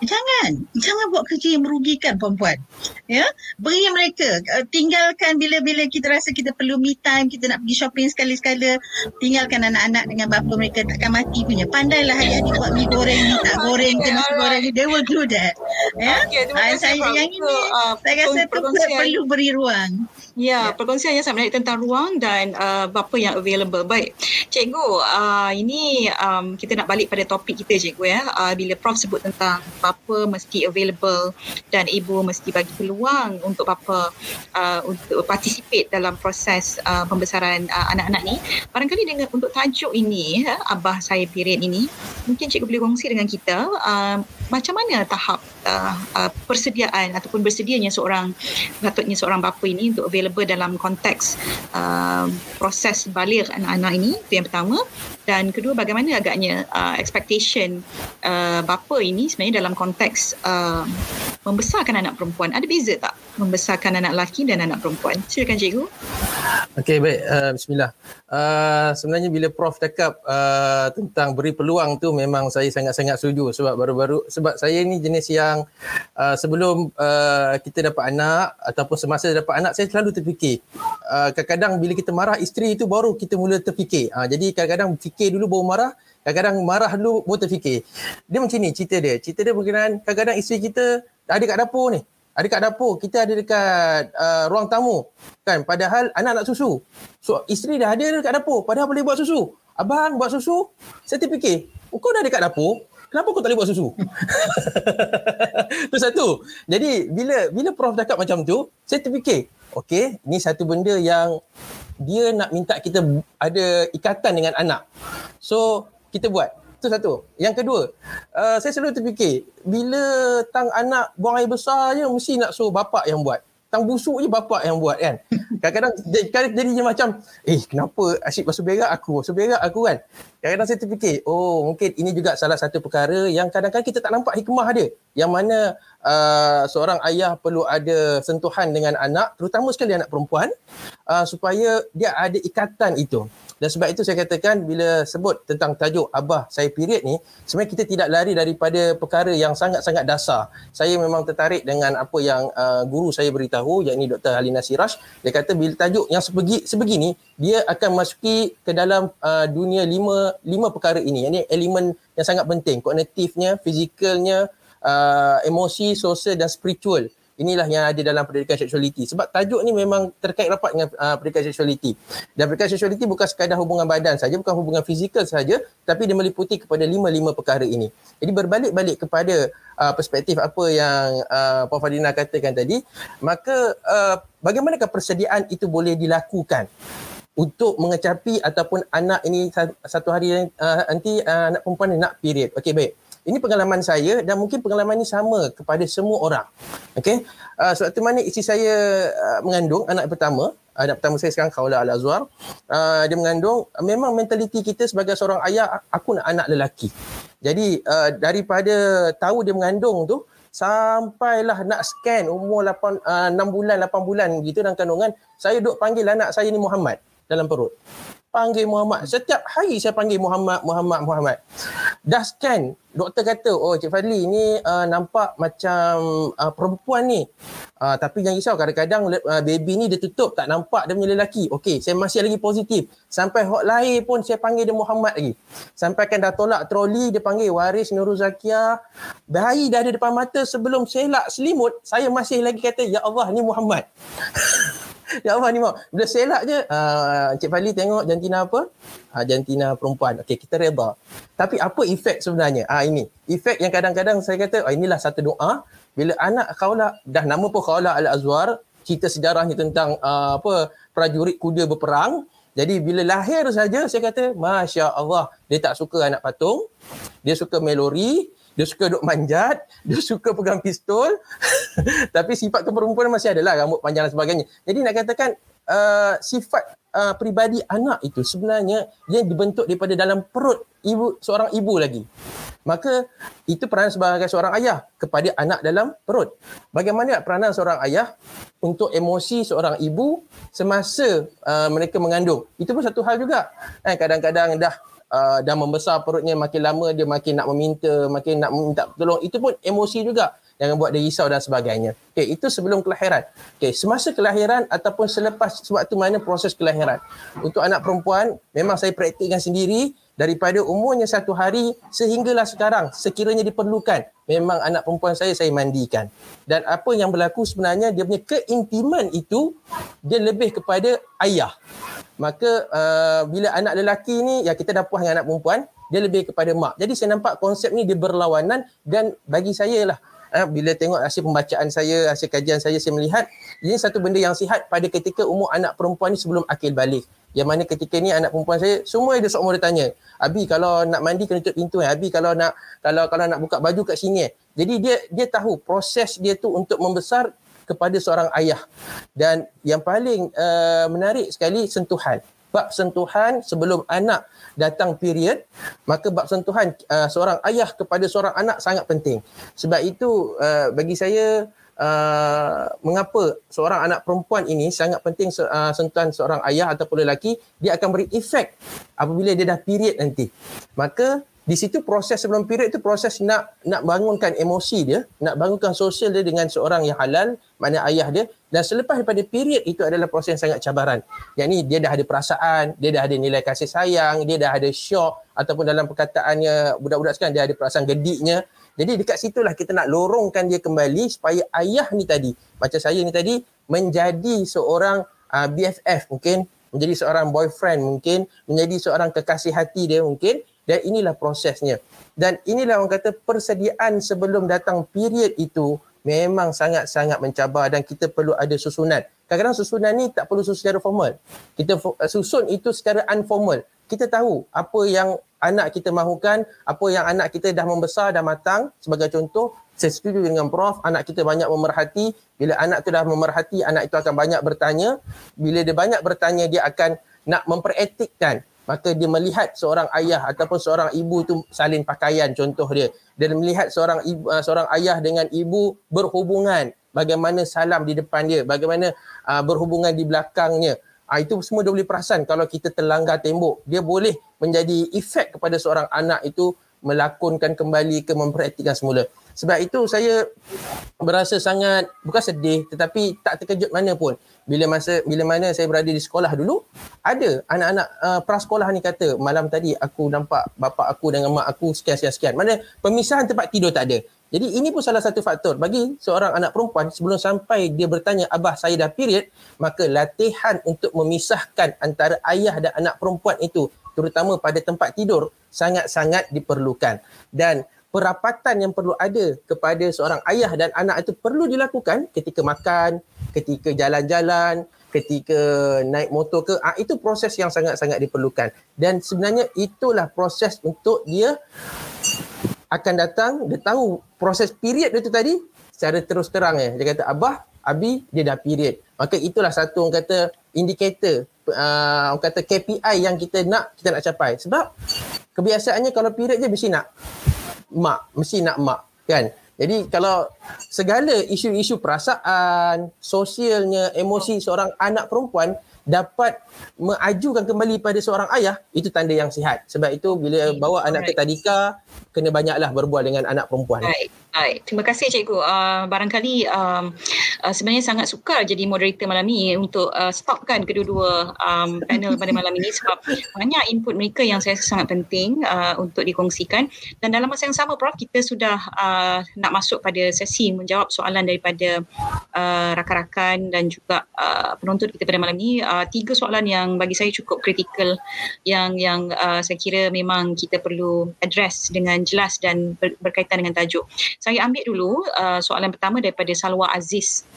jangan jangan buat kerja yang merugikan perempuan ya? Beri mereka uh, tinggalkan bila-bila kita rasa kita perlu me time kita nak pergi shopping sekali-sekala tinggalkan anak-anak dengan bapa mereka takkan mati punya. Pandailah ayah ni buat mi goreng ni tak goreng ke nasi goreng they will do that. Ya? Okay, uh, saya yang ini uh, saya rasa tu perlu beri ruang
Ya, yeah. perkongsian yang sangat menarik tentang ruang dan uh, bapa yang available. Baik, cikgu, uh, ini um, kita nak balik pada topik kita cikgu ya. Uh, bila Prof sebut tentang bapa mesti available dan ibu mesti bagi peluang untuk bapa uh, untuk participate dalam proses uh, pembesaran uh, anak-anak ni. Barangkali dengan untuk tajuk ini, ya, Abah Saya Period ini, mungkin cikgu boleh kongsi dengan kita uh, macam mana tahap uh, uh, persediaan ataupun bersedianya seorang patutnya seorang bapa ini untuk available dalam konteks uh, proses balik anak-anak ini itu yang pertama. Dan kedua bagaimana agaknya uh, expectation uh, bapa ini sebenarnya dalam konteks uh, membesarkan anak perempuan? Ada beza tak membesarkan anak lelaki dan anak perempuan? Silakan cikgu.
Okey baik. Uh, bismillah. Uh, sebenarnya bila prof cakap uh, tentang beri peluang tu memang saya sangat-sangat setuju sebab baru-baru sebab saya ni jenis yang uh, sebelum uh, kita dapat anak ataupun semasa dapat anak saya selalu terfikir. Uh, kadang-kadang bila kita marah isteri itu baru kita mula terfikir. Uh, jadi kadang-kadang fikir dulu baru marah, kadang-kadang marah dulu baru terfikir. Dia macam ni cerita dia. Cerita dia berkenaan kadang-kadang isteri kita ada kat dapur ni. Ada kat dapur, kita ada dekat uh, ruang tamu. Kan, padahal anak nak susu. So, isteri dah ada dekat dapur, padahal boleh buat susu. Abang buat susu, saya terfikir, oh, kau dah dekat dapur, kenapa kau tak boleh buat susu? tu satu. Jadi, bila bila prof cakap macam tu, saya terfikir, okey, ni satu benda yang dia nak minta kita ada ikatan dengan anak. So, kita buat. Itu satu. Yang kedua, uh, saya selalu terfikir, bila tang anak buang air besar je, mesti nak suruh bapak yang buat tang busuk je bapak yang buat kan. Kadang-kadang jadi, jadi macam, eh kenapa asyik basuh berak aku, basuh berak aku kan. Kadang-kadang saya terfikir, oh mungkin ini juga salah satu perkara yang kadang-kadang kita tak nampak hikmah dia. Yang mana uh, seorang ayah perlu ada sentuhan dengan anak, terutama sekali anak perempuan, uh, supaya dia ada ikatan itu. Dan sebab itu saya katakan bila sebut tentang tajuk Abah saya period ni, sebenarnya kita tidak lari daripada perkara yang sangat-sangat dasar. Saya memang tertarik dengan apa yang uh, guru saya beritahu, yakni Dr. Halina Siraj. Dia kata bila tajuk yang sebegi, sebegini, dia akan masuki ke dalam uh, dunia lima, lima perkara ini. Yang elemen yang sangat penting, kognitifnya, fizikalnya, uh, emosi, sosial dan spiritual inilah yang ada dalam pendidikan seksualiti. Sebab tajuk ni memang terkait rapat dengan uh, pendidikan seksualiti. Dan pendidikan seksualiti bukan sekadar hubungan badan saja bukan hubungan fizikal saja tapi dia meliputi kepada lima-lima perkara ini. Jadi berbalik-balik kepada uh, perspektif apa yang uh, Prof. Fadina katakan tadi maka uh, bagaimanakah persediaan itu boleh dilakukan untuk mengecapi ataupun anak ini satu hari uh, nanti uh, anak perempuan nak period? Okey baik ini pengalaman saya dan mungkin pengalaman ini sama kepada semua orang. Okey. Uh, sebab tu mana isteri saya uh, mengandung anak pertama, anak pertama saya sekarang Kaula Al-Azwar. Uh, dia mengandung, memang mentaliti kita sebagai seorang ayah, aku nak anak lelaki. Jadi uh, daripada tahu dia mengandung tu, sampailah nak scan umur 8, uh, 6 bulan, 8 bulan begitu dalam kandungan, saya duduk panggil anak saya ni Muhammad dalam perut panggil Muhammad. Setiap hari saya panggil Muhammad, Muhammad, Muhammad. Dah scan, doktor kata, oh Cik Fadli ni uh, nampak macam uh, perempuan ni. Uh, tapi jangan risau, kadang-kadang uh, baby ni dia tutup, tak nampak dia punya lelaki. Okey, saya masih lagi positif. Sampai hot lahir pun saya panggil dia Muhammad lagi. Sampai kan dah tolak troli, dia panggil Waris Nurul Zakia. Bayi dah ada depan mata sebelum selak selimut, saya masih lagi kata, Ya Allah ni Muhammad. ya Allah ni mak. Bila selak je, uh, Encik Fali tengok jantina apa? Uh, jantina perempuan. Okey, kita reda. Tapi apa efek sebenarnya? Ah uh, ini. Efek yang kadang-kadang saya kata, oh, inilah satu doa. Bila anak Khawla, dah nama pun Khawla Al-Azwar, cerita sejarahnya tentang uh, apa prajurit kuda berperang. Jadi bila lahir saja saya kata, Masya Allah, dia tak suka anak patung. Dia suka melori, dia suka duk manjat, dia suka pegang pistol. Tapi sifat keperempuanan masih ada lah, rambut panjang dan sebagainya. Jadi nak katakan uh, sifat uh, peribadi anak itu sebenarnya dia dibentuk daripada dalam perut ibu seorang ibu lagi. maka itu peranan sebagai seorang ayah kepada anak dalam perut. Bagaimana peranan seorang ayah untuk emosi seorang ibu semasa uh, mereka mengandung? Itu pun satu hal juga. Eh, kadang-kadang dah uh, dah membesar perutnya makin lama dia makin nak meminta, makin nak minta tolong. Itu pun emosi juga jangan buat dia risau dan sebagainya. Okey, itu sebelum kelahiran. Okey, semasa kelahiran ataupun selepas sewaktu mana proses kelahiran. Untuk anak perempuan, memang saya praktikkan sendiri daripada umurnya satu hari sehinggalah sekarang sekiranya diperlukan memang anak perempuan saya saya mandikan dan apa yang berlaku sebenarnya dia punya keintiman itu dia lebih kepada ayah maka uh, bila anak lelaki ni ya kita dah puas dengan anak perempuan dia lebih kepada mak. Jadi saya nampak konsep ni dia berlawanan dan bagi saya lah uh, bila tengok hasil pembacaan saya hasil kajian saya saya melihat ini satu benda yang sihat pada ketika umur anak perempuan ni sebelum akil balik. Yang mana ketika ni anak perempuan saya semua dia seumur dia tanya Abi kalau nak mandi kena tutup pintu eh? Abi kalau nak kalau kalau nak buka baju kat sini eh? Jadi dia dia tahu proses dia tu untuk membesar kepada seorang ayah. Dan yang paling uh, menarik sekali sentuhan. Bab sentuhan sebelum anak datang period maka bab sentuhan uh, seorang ayah kepada seorang anak sangat penting. Sebab itu uh, bagi saya uh, mengapa seorang anak perempuan ini sangat penting uh, sentuhan seorang ayah ataupun lelaki dia akan beri efek apabila dia dah period nanti. Maka di situ proses sebelum period itu proses nak nak bangunkan emosi dia, nak bangunkan sosial dia dengan seorang yang halal, mana ayah dia dan selepas daripada period itu adalah proses yang sangat cabaran. Yang ni dia dah ada perasaan, dia dah ada nilai kasih sayang, dia dah ada syok ataupun dalam perkataannya budak-budak sekarang dia ada perasaan gediknya. Jadi dekat situlah kita nak lorongkan dia kembali supaya ayah ni tadi, macam saya ni tadi, menjadi seorang uh, BFF mungkin, menjadi seorang boyfriend mungkin, menjadi seorang kekasih hati dia mungkin dan inilah prosesnya. Dan inilah orang kata persediaan sebelum datang period itu memang sangat-sangat mencabar dan kita perlu ada susunan. Kadang-kadang susunan ni tak perlu susun secara formal. Kita susun itu secara informal. Kita tahu apa yang anak kita mahukan, apa yang anak kita dah membesar, dah matang. Sebagai contoh, saya setuju dengan Prof, anak kita banyak memerhati. Bila anak tu dah memerhati, anak itu akan banyak bertanya. Bila dia banyak bertanya, dia akan nak memperetikkan. Maka dia melihat seorang ayah ataupun seorang ibu itu salin pakaian contoh dia. Dan melihat seorang ibu, uh, seorang ayah dengan ibu berhubungan. Bagaimana salam di depan dia. Bagaimana uh, berhubungan di belakangnya. Ha, itu semua dia boleh perasan kalau kita terlanggar tembok. Dia boleh menjadi efek kepada seorang anak itu melakonkan kembali ke mempraktikkan semula. Sebab itu saya berasa sangat bukan sedih tetapi tak terkejut mana pun. Bila masa bila mana saya berada di sekolah dulu ada anak-anak uh, prasekolah ni kata malam tadi aku nampak bapa aku dengan mak aku sekian sekian sekian. Mana pemisahan tempat tidur tak ada. Jadi ini pun salah satu faktor bagi seorang anak perempuan sebelum sampai dia bertanya abah saya dah period maka latihan untuk memisahkan antara ayah dan anak perempuan itu terutama pada tempat tidur sangat-sangat diperlukan dan perapatan yang perlu ada kepada seorang ayah dan anak itu perlu dilakukan ketika makan, ketika jalan-jalan, ketika naik motor ke. Ah, itu proses yang sangat-sangat diperlukan. Dan sebenarnya itulah proses untuk dia akan datang. Dia tahu proses period dia tu tadi secara terus terang ya dia kata abah abi dia dah period. Maka itulah satu orang kata indikator uh, orang kata KPI yang kita nak kita nak capai. Sebab kebiasaannya kalau period je mesti nak mak mesti nak mak kan? Jadi kalau segala isu-isu perasaan sosialnya emosi seorang anak perempuan dapat mengajukan kembali pada seorang ayah itu tanda yang sihat. Sebab itu bila bawa anak ke tadika kena banyaklah berbual dengan anak perempuan.
Baik baik. Terima kasih cikgu. Uh, barangkali um, uh, sebenarnya sangat sukar jadi moderator malam ini untuk uh, stopkan kedua-dua um, panel pada malam ini sebab banyak input mereka yang saya sangat penting uh, untuk dikongsikan. Dan dalam masa yang sama Prof kita sudah uh, nak masuk pada sesi menjawab soalan daripada uh, rakan-rakan dan juga uh, penonton kita pada malam ini uh, tiga soalan yang bagi saya cukup kritikal yang yang uh, saya kira memang kita perlu address dengan jelas dan ber, berkaitan dengan tajuk. Saya ambil dulu uh, soalan pertama daripada Salwa Aziz.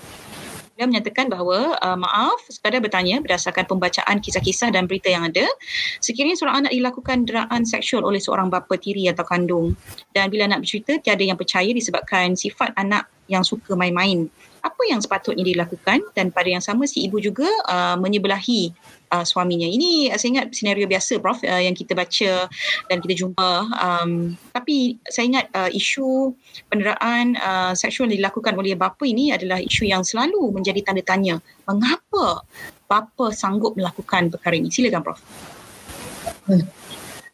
Dia menyatakan bahawa uh, maaf sekadar bertanya berdasarkan pembacaan kisah-kisah dan berita yang ada sekiranya seorang anak dilakukan deraan seksual oleh seorang bapa tiri atau kandung dan bila nak bercerita tiada yang percaya disebabkan sifat anak yang suka main-main apa yang sepatutnya dilakukan dan pada yang sama si ibu juga uh, menyebelahi uh, suaminya. Ini uh, saya ingat senario biasa Prof uh, yang kita baca dan kita jumpa. Um, tapi saya ingat uh, isu penderaan uh, seksual dilakukan oleh bapa ini adalah isu yang selalu menjadi tanda tanya. Mengapa bapa sanggup melakukan perkara ini? Silakan Prof.
Hmm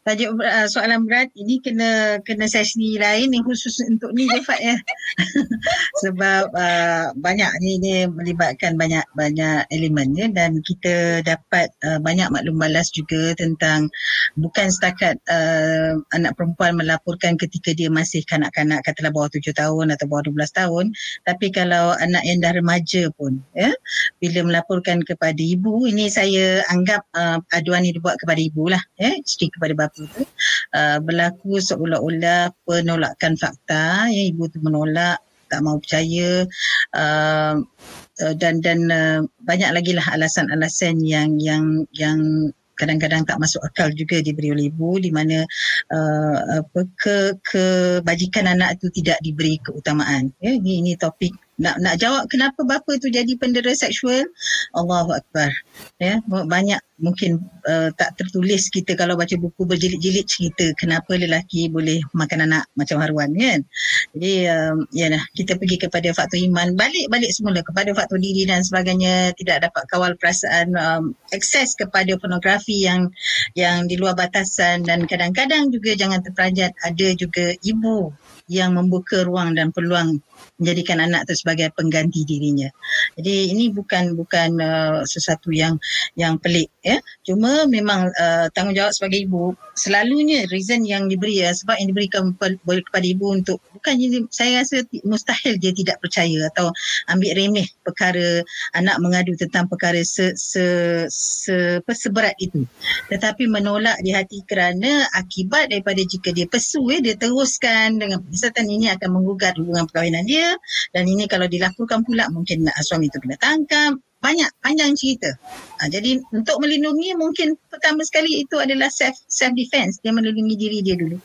tajuk uh, soalan berat ini kena kena sesi lain yang khusus untuk ni Jefat ya. Sebab uh, banyak ni ni melibatkan banyak banyak elemen ya dan kita dapat uh, banyak maklum balas juga tentang bukan setakat uh, anak perempuan melaporkan ketika dia masih kanak-kanak katalah bawah tujuh tahun atau bawah 12 tahun tapi kalau anak yang dah remaja pun ya bila melaporkan kepada ibu ini saya anggap uh, aduan ini dibuat kepada ibu lah ya isteri kepada bapa tu uh, berlaku seolah-olah penolakan fakta ya ibu tu menolak tak mau percaya. Uh, dan dan uh, banyak lagi lah alasan-alasan yang yang yang kadang-kadang tak masuk akal juga diberi oleh ibu di mana uh, apa ke kebajikan anak itu tidak diberi keutamaan. Ya ini ini topik. Nak nak jawab kenapa bapa tu jadi pendera seksual? Allahu akbar ya banyak mungkin uh, tak tertulis kita kalau baca buku berjilid-jilid cerita kenapa lelaki boleh makan anak macam haruan kan jadi um, ya nah kita pergi kepada faktor iman balik-balik semula kepada faktor diri dan sebagainya tidak dapat kawal perasaan um, akses kepada pornografi yang yang di luar batasan dan kadang-kadang juga jangan terperanjat ada juga ibu yang membuka ruang dan peluang menjadikan anak itu sebagai pengganti dirinya. Jadi ini bukan bukan uh, sesuatu yang yang pelik ya. Cuma memang uh, tanggungjawab sebagai ibu selalunya reason yang diberi ya sebab yang diberikan kepada ibu untuk bukan saya rasa mustahil dia tidak percaya atau ambil remeh perkara anak mengadu tentang perkara se, se, se, se seberat itu. Tetapi menolak di hati kerana akibat daripada jika dia pesu ya, dia teruskan dengan penyesatan ini akan menggugat hubungan perkahwinan dia dan ini kalau dilakukan pula mungkin suami itu kena tangkap banyak panjang cerita. Ha, jadi untuk melindungi mungkin pertama sekali itu adalah self self defense dia melindungi diri dia dulu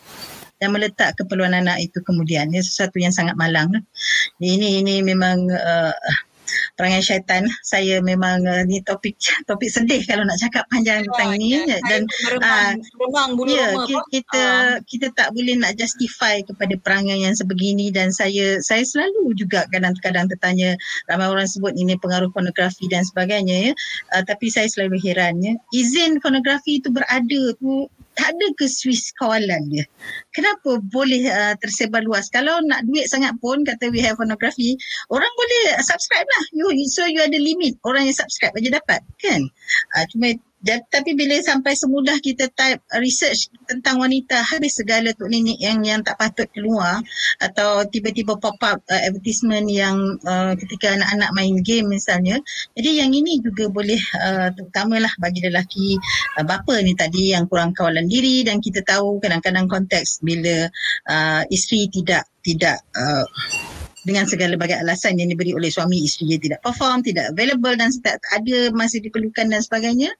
dan meletak keperluan anak itu kemudian ini sesuatu yang sangat malang. Ini ini memang uh, perangai syaitan saya memang uh, ni topik topik sedih kalau nak cakap panjang ya, tentang ni. ya, dan
beremang bulu
ya, kita kita, uh. kita tak boleh nak justify kepada perangai yang sebegini. Dan saya saya selalu juga kadang-kadang tertanya ramai orang sebut ini pengaruh pornografi dan sebagainya ya. Uh, tapi saya selalu heran ya. Izin pornografi itu berada tu tak ada ke Swiss kawalan dia. Kenapa boleh uh, tersebar luas? Kalau nak duit sangat pun, kata we have pornography, orang boleh subscribe lah. You, so you ada limit. Orang yang subscribe aja dapat. Kan? Uh, cuma tapi bila sampai semudah kita type research tentang wanita habis segala tu nenek yang yang tak patut keluar atau tiba-tiba pop up uh, advertisement yang uh, ketika anak-anak main game misalnya jadi yang ini juga boleh uh, terutamalah bagi lelaki uh, bapa ni tadi yang kurang kawalan diri dan kita tahu kadang-kadang konteks bila uh, isteri tidak tidak uh, dengan segala bagai alasan yang diberi oleh suami isteri dia tidak perform, tidak available dan tak ada masih diperlukan dan sebagainya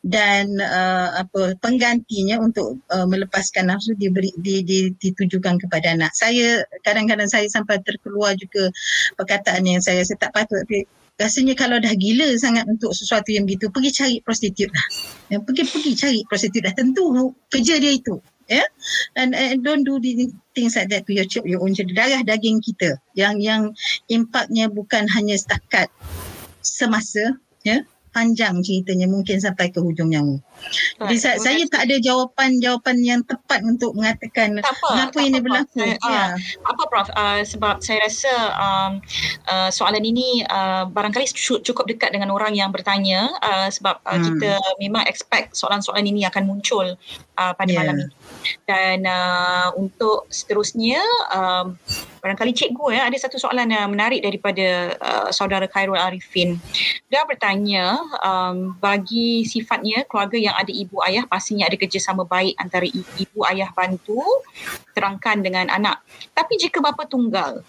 dan uh, apa penggantinya untuk uh, melepaskan nafsu diberi di, di, ditujukan kepada anak. Saya kadang-kadang saya sampai terkeluar juga perkataan yang saya saya tak patut tapi rasanya kalau dah gila sangat untuk sesuatu yang begitu pergi cari prostitut lah. Pergi pergi cari prostitut dah tentu kerja dia itu yeah? and, and don't do the things like that to your children your own children darah daging kita yang yang impaknya bukan hanya setakat semasa ya yeah? panjang ceritanya mungkin sampai ke hujung nyawa. Jadi saya, saya tak ada jawapan-jawapan yang tepat untuk mengatakan tak apa, mengapa ini berlaku. Saya,
ya. uh, apa Prof? Uh, sebab saya rasa um, uh, soalan ini uh, barangkali cukup dekat dengan orang yang bertanya uh, sebab uh, hmm. kita memang expect soalan-soalan ini akan muncul uh, pada yeah. malam ini. Dan uh, untuk seterusnya um, barangkali cikgu ya ada satu soalan yang menarik daripada uh, saudara Khairul Arifin. Dia bertanya um, bagi sifatnya keluarga yang ada ibu ayah pastinya ada kerjasama baik antara ibu ayah bantu terangkan dengan anak. Tapi jika bapa tunggal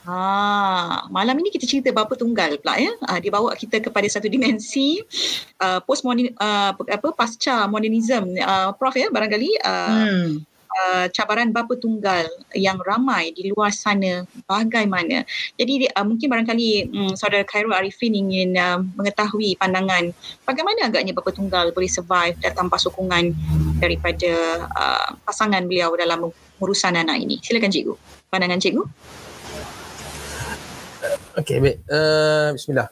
Ha, malam ini kita cerita bapa tunggal pula ya. Ha, dia bawa kita kepada satu dimensi uh, post uh, apa pasca modernism uh, prof ya barangkali uh, hmm uh, cabaran bapa tunggal yang ramai di luar sana bagaimana. Jadi uh, mungkin barangkali um, saudara Khairul Arifin ingin uh, mengetahui pandangan bagaimana agaknya bapa tunggal boleh survive dan tanpa sokongan daripada uh, pasangan beliau dalam urusan anak ini. Silakan cikgu. Pandangan cikgu.
Okey, baik. Uh, bismillah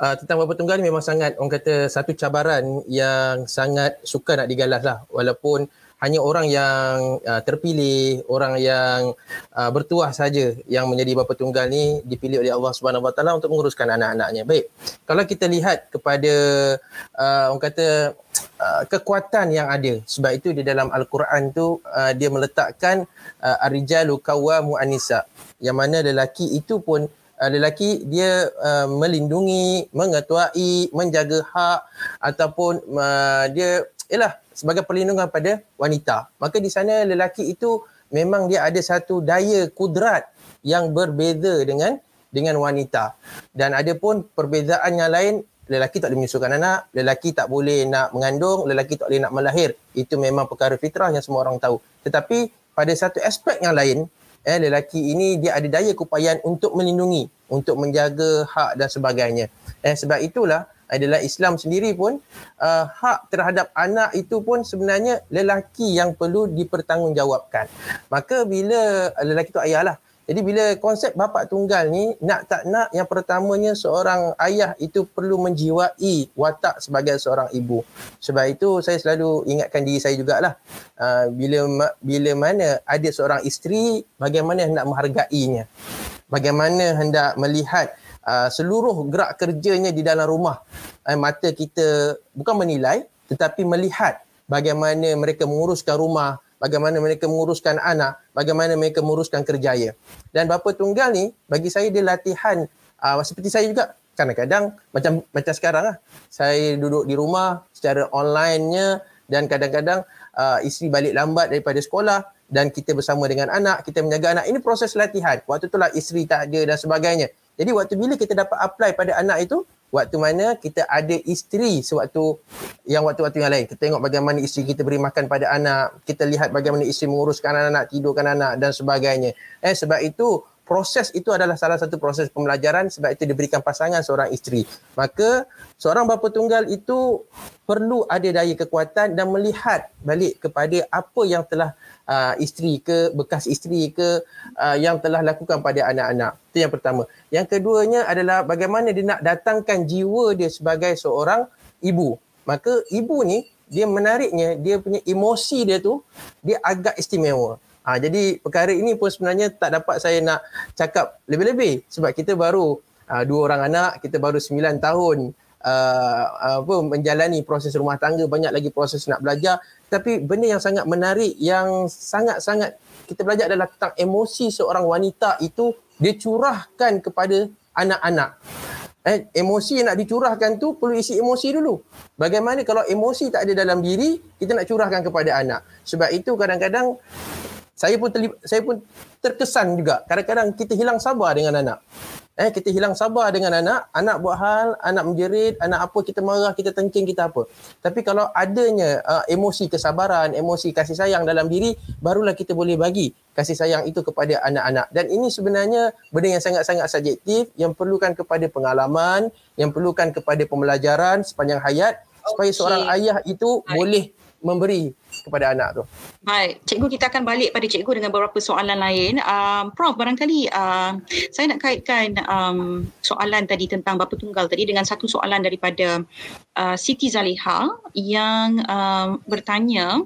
uh, tentang bapa tunggal ni memang sangat orang kata satu cabaran yang sangat suka nak digalas lah walaupun hanya orang yang uh, terpilih, orang yang uh, bertuah saja yang menjadi bapa tunggal ni dipilih oleh Allah Subhanahu Wa Taala untuk menguruskan anak-anaknya. Baik. Kalau kita lihat kepada uh, orang kata uh, kekuatan yang ada sebab itu di dalam al-Quran tu uh, dia meletakkan uh, ar-rijalu qawwamu an-nisa yang mana lelaki itu pun uh, lelaki dia uh, melindungi, mengetuai, menjaga hak ataupun uh, dia ialah sebagai perlindungan pada wanita. Maka di sana lelaki itu memang dia ada satu daya kudrat yang berbeza dengan dengan wanita. Dan ada pun perbezaan yang lain lelaki tak boleh menyusukan anak, lelaki tak boleh nak mengandung, lelaki tak boleh nak melahir. Itu memang perkara fitrah yang semua orang tahu. Tetapi pada satu aspek yang lain, eh, lelaki ini dia ada daya keupayaan untuk melindungi, untuk menjaga hak dan sebagainya. Eh, sebab itulah adalah Islam sendiri pun uh, hak terhadap anak itu pun sebenarnya lelaki yang perlu dipertanggungjawabkan. Maka bila lelaki itu ayah lah, jadi bila konsep bapa tunggal ni nak tak nak yang pertamanya seorang ayah itu perlu menjiwai watak sebagai seorang ibu. Sebab itu saya selalu ingatkan diri saya jugalah. Uh, bila bila mana ada seorang isteri bagaimana hendak menghargainya. Bagaimana hendak melihat uh, seluruh gerak kerjanya di dalam rumah. Uh, mata kita bukan menilai tetapi melihat bagaimana mereka menguruskan rumah, bagaimana mereka menguruskan anak, bagaimana mereka menguruskan kerjaya. Dan bapa tunggal ni bagi saya dia latihan uh, seperti saya juga kadang-kadang macam macam sekarang lah. Saya duduk di rumah secara online-nya dan kadang-kadang uh, isteri balik lambat daripada sekolah dan kita bersama dengan anak, kita menjaga anak. Ini proses latihan. Waktu itulah isteri tak ada dan sebagainya. Jadi waktu bila kita dapat apply pada anak itu, waktu mana kita ada isteri sewaktu yang waktu-waktu yang lain. Kita tengok bagaimana isteri kita beri makan pada anak, kita lihat bagaimana isteri menguruskan anak-anak, tidurkan anak dan sebagainya. Eh sebab itu proses itu adalah salah satu proses pembelajaran sebab itu diberikan pasangan seorang isteri. Maka seorang bapa tunggal itu perlu ada daya kekuatan dan melihat balik kepada apa yang telah uh, isteri ke bekas isteri ke uh, yang telah lakukan pada anak-anak. Itu yang pertama. Yang keduanya adalah bagaimana dia nak datangkan jiwa dia sebagai seorang ibu. Maka ibu ni dia menariknya dia punya emosi dia tu dia agak istimewa. Ha, jadi perkara ini pun sebenarnya tak dapat saya nak cakap lebih-lebih sebab kita baru uh, dua orang anak, kita baru sembilan tahun uh, apa menjalani proses rumah tangga, banyak lagi proses nak belajar. Tapi benda yang sangat menarik yang sangat-sangat kita belajar adalah tentang emosi seorang wanita itu dia curahkan kepada anak-anak. Eh, emosi yang nak dicurahkan tu perlu isi emosi dulu. Bagaimana kalau emosi tak ada dalam diri, kita nak curahkan kepada anak. Sebab itu kadang-kadang saya pun terlibat, saya pun terkesan juga. Kadang-kadang kita hilang sabar dengan anak. Eh kita hilang sabar dengan anak anak buat hal anak menjerit anak apa kita marah kita tengking kita apa. Tapi kalau adanya uh, emosi kesabaran emosi kasih sayang dalam diri barulah kita boleh bagi kasih sayang itu kepada anak-anak. Dan ini sebenarnya benda yang sangat-sangat subjektif yang perlukan kepada pengalaman yang perlukan kepada pembelajaran sepanjang hayat supaya seorang ayah itu Hai. boleh memberi kepada anak tu.
Baik, cikgu kita akan balik pada cikgu dengan beberapa soalan lain. Um, Prof, barangkali uh, saya nak kaitkan um, soalan tadi tentang bapa tunggal tadi dengan satu soalan daripada uh, Siti Zaliha yang um, bertanya,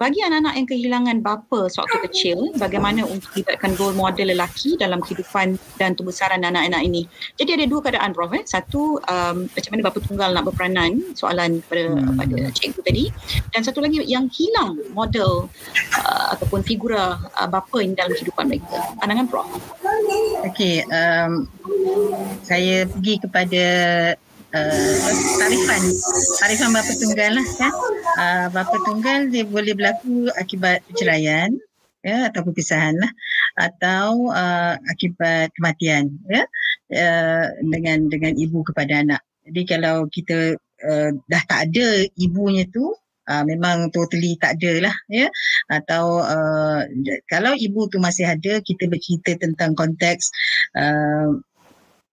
bagi anak-anak yang kehilangan bapa sewaktu kecil, bagaimana untuk melibatkan role model lelaki dalam kehidupan dan pembesaran anak-anak ini? Jadi ada dua keadaan Prof. Eh. Satu, um, macam mana bapa tunggal nak berperanan, soalan kepada, hmm. pada cikgu tadi. Dan satu lagi yang hilang hilang model uh, ataupun figura uh, bapa ini dalam kehidupan mereka. Pandangan Prof.
Okey, um, saya pergi kepada uh, tarifan tarifan bapa tunggal lah kan. Uh, bapa tunggal dia boleh berlaku akibat perceraian ya atau perpisahan lah atau uh, akibat kematian ya uh, dengan dengan ibu kepada anak. Jadi kalau kita uh, dah tak ada ibunya tu uh, memang totally tak ada lah ya. Atau uh, kalau ibu tu masih ada kita bercerita tentang konteks uh,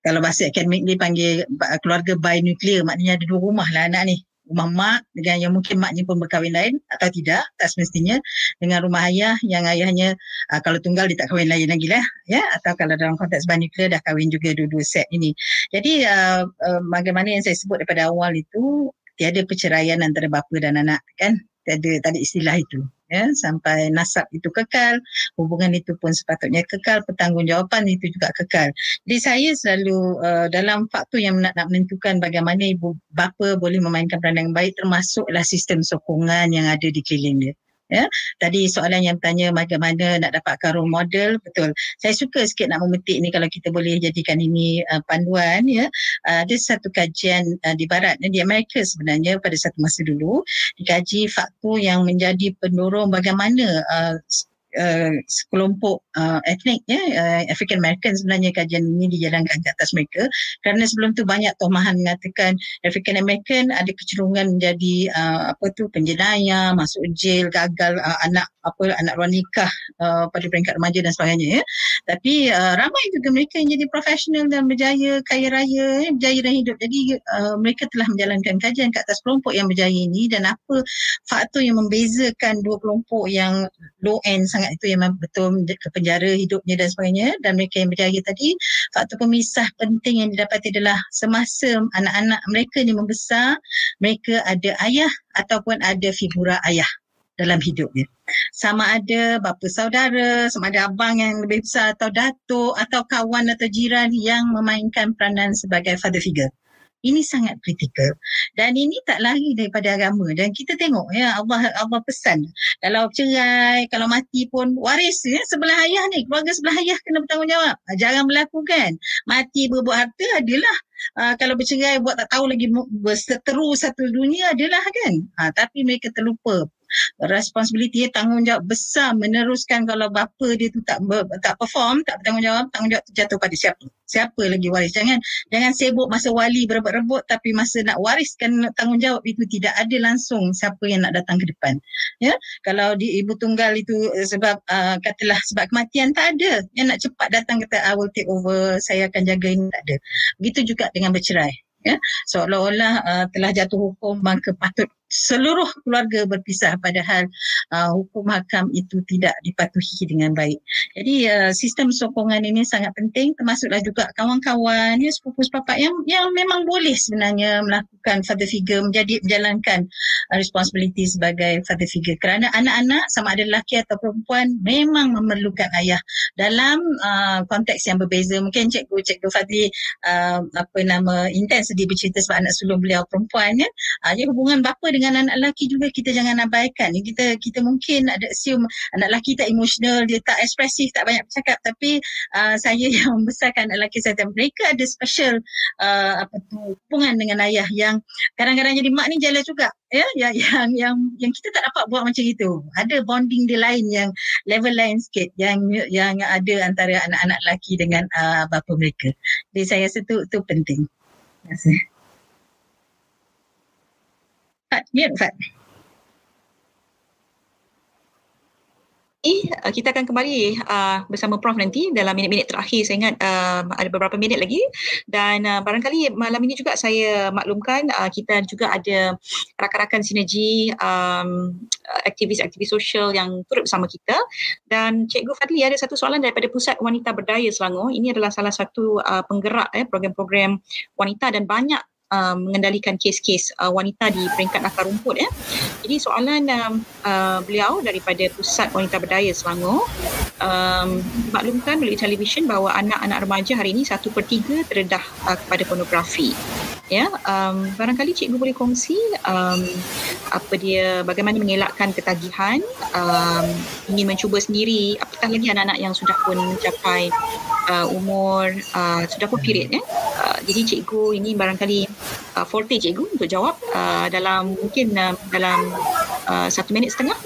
kalau bahasa akademik ni panggil keluarga binuklear maknanya ada dua rumah lah anak ni. Rumah mak dengan yang mungkin maknya pun berkahwin lain atau tidak tak semestinya. Dengan rumah ayah yang ayahnya uh, kalau tunggal dia tak kahwin lain lagi lah ya. Atau kalau dalam konteks binuklear dah kahwin juga dua-dua set ini. Jadi uh, uh, bagaimana yang saya sebut daripada awal itu tiada perceraian antara bapa dan anak kan? Tiada tadi istilah itu ya? Sampai nasab itu kekal hubungan itu pun sepatutnya kekal pertanggungjawaban itu juga kekal. Jadi saya selalu uh, dalam faktor yang nak, nak menentukan bagaimana ibu bapa boleh memainkan peranan yang baik termasuklah sistem sokongan yang ada di keliling dia ya. Tadi soalan yang tanya bagaimana nak dapatkan role model. Betul. Saya suka sikit nak memetik ni kalau kita boleh jadikan ini uh, panduan ya. Uh, ada satu kajian uh, di barat di Amerika sebenarnya pada satu masa dulu dikaji faktor yang menjadi pendorong bagaimana uh, uh, sekelompok uh, etnik ya uh, African American sebenarnya kajian ini dijalankan ke atas mereka. Kerana sebelum tu banyak tomahan mengatakan African American ada kecenderungan menjadi uh, apa tu penjenayah masuk jail gagal uh, anak apa anak luar nikah uh, pada peringkat remaja dan sebagainya ya. Tapi uh, ramai juga mereka yang jadi profesional dan berjaya kaya raya ya, berjaya dalam hidup. Jadi uh, mereka telah menjalankan kajian ke atas kelompok yang berjaya ini dan apa faktor yang membezakan dua kelompok yang low end sangat itu yang betul ke penjara hidupnya dan sebagainya dan mereka yang berjaya tadi faktor pemisah penting yang didapati adalah semasa anak-anak mereka ni membesar mereka ada ayah ataupun ada figura ayah dalam hidupnya. Sama ada bapa saudara, sama ada abang yang lebih besar atau datuk atau kawan atau jiran yang memainkan peranan sebagai father figure. Ini sangat kritikal. Dan ini tak lari daripada agama. Dan kita tengok ya Allah Allah pesan. Kalau cerai, kalau mati pun waris ya sebelah ayah ni. Keluarga sebelah ayah kena bertanggungjawab. Ah, jangan melakukan. Mati berbuat harta adalah Uh, kalau bercerai buat tak tahu lagi berseteru satu dunia adalah kan. Ha, tapi mereka terlupa responsibility tanggungjawab besar meneruskan kalau bapa dia tu tak ber, tak perform tak bertanggungjawab tanggungjawab tu jatuh pada siapa? Siapa lagi waris? Jangan jangan sibuk masa wali berebut-rebut tapi masa nak wariskan tanggungjawab itu tidak ada langsung siapa yang nak datang ke depan. Ya? Kalau di ibu tunggal itu eh, sebab uh, katalah sebab kematian tak ada. Yang nak cepat datang kata I will take over saya akan jaga ini. Tak ada. Begitu juga dengan bercerai. Ya? Seolah-olah uh, telah jatuh hukum maka patut seluruh keluarga berpisah padahal uh, hukum hakam itu tidak dipatuhi dengan baik. Jadi uh, sistem sokongan ini sangat penting termasuklah juga kawan-kawan ya sepupu sepapak yang yang memang boleh sebenarnya melakukan father figure menjadi menjalankan uh, responsibility sebagai father figure kerana anak-anak sama ada lelaki atau perempuan memang memerlukan ayah dalam uh, konteks yang berbeza. Mungkin cikgu cikgu Fadli uh, apa nama intens dia bercerita sebab anak sulung beliau perempuan ya. Uh, hubungan bapa dengan dengan anak lelaki juga kita jangan abaikan. Kita kita mungkin ada assume anak lelaki tak emosional, dia tak ekspresif, tak banyak bercakap tapi uh, saya yang membesarkan anak lelaki saya mereka ada special uh, apa tu hubungan dengan ayah yang kadang-kadang jadi mak ni jealous juga ya yang yang yang, yang kita tak dapat buat macam itu. Ada bonding dia lain yang level lain sikit yang yang ada antara anak-anak lelaki dengan uh, bapa mereka. Jadi saya rasa tu tu penting. Terima kasih.
Fat, mute Fat. Kita akan kembali uh, bersama Prof nanti dalam minit-minit terakhir. Saya ingat uh, ada beberapa minit lagi. Dan uh, barangkali malam ini juga saya maklumkan uh, kita juga ada rakan-rakan sinergi um, aktivis-aktivis sosial yang turut bersama kita. Dan Cikgu Fadli ada satu soalan daripada Pusat Wanita Berdaya Selangor. Ini adalah salah satu uh, penggerak eh, program-program wanita dan banyak uh, mengendalikan kes-kes uh, wanita di peringkat akar rumput ya. Jadi soalan um, uh, beliau daripada Pusat Wanita Berdaya Selangor um, maklumkan melalui televisyen bahawa anak-anak remaja hari ini satu per tiga terdedah uh, kepada pornografi. Ya, um, barangkali cikgu boleh kongsi um, apa dia bagaimana mengelakkan ketagihan um, ingin mencuba sendiri apatah lagi anak-anak yang sudah pun mencapai uh, umur uh, sudah pun period ya. Uh, jadi cikgu ini barangkali uh, forte cikgu untuk jawab uh, dalam mungkin uh, dalam uh, satu minit setengah.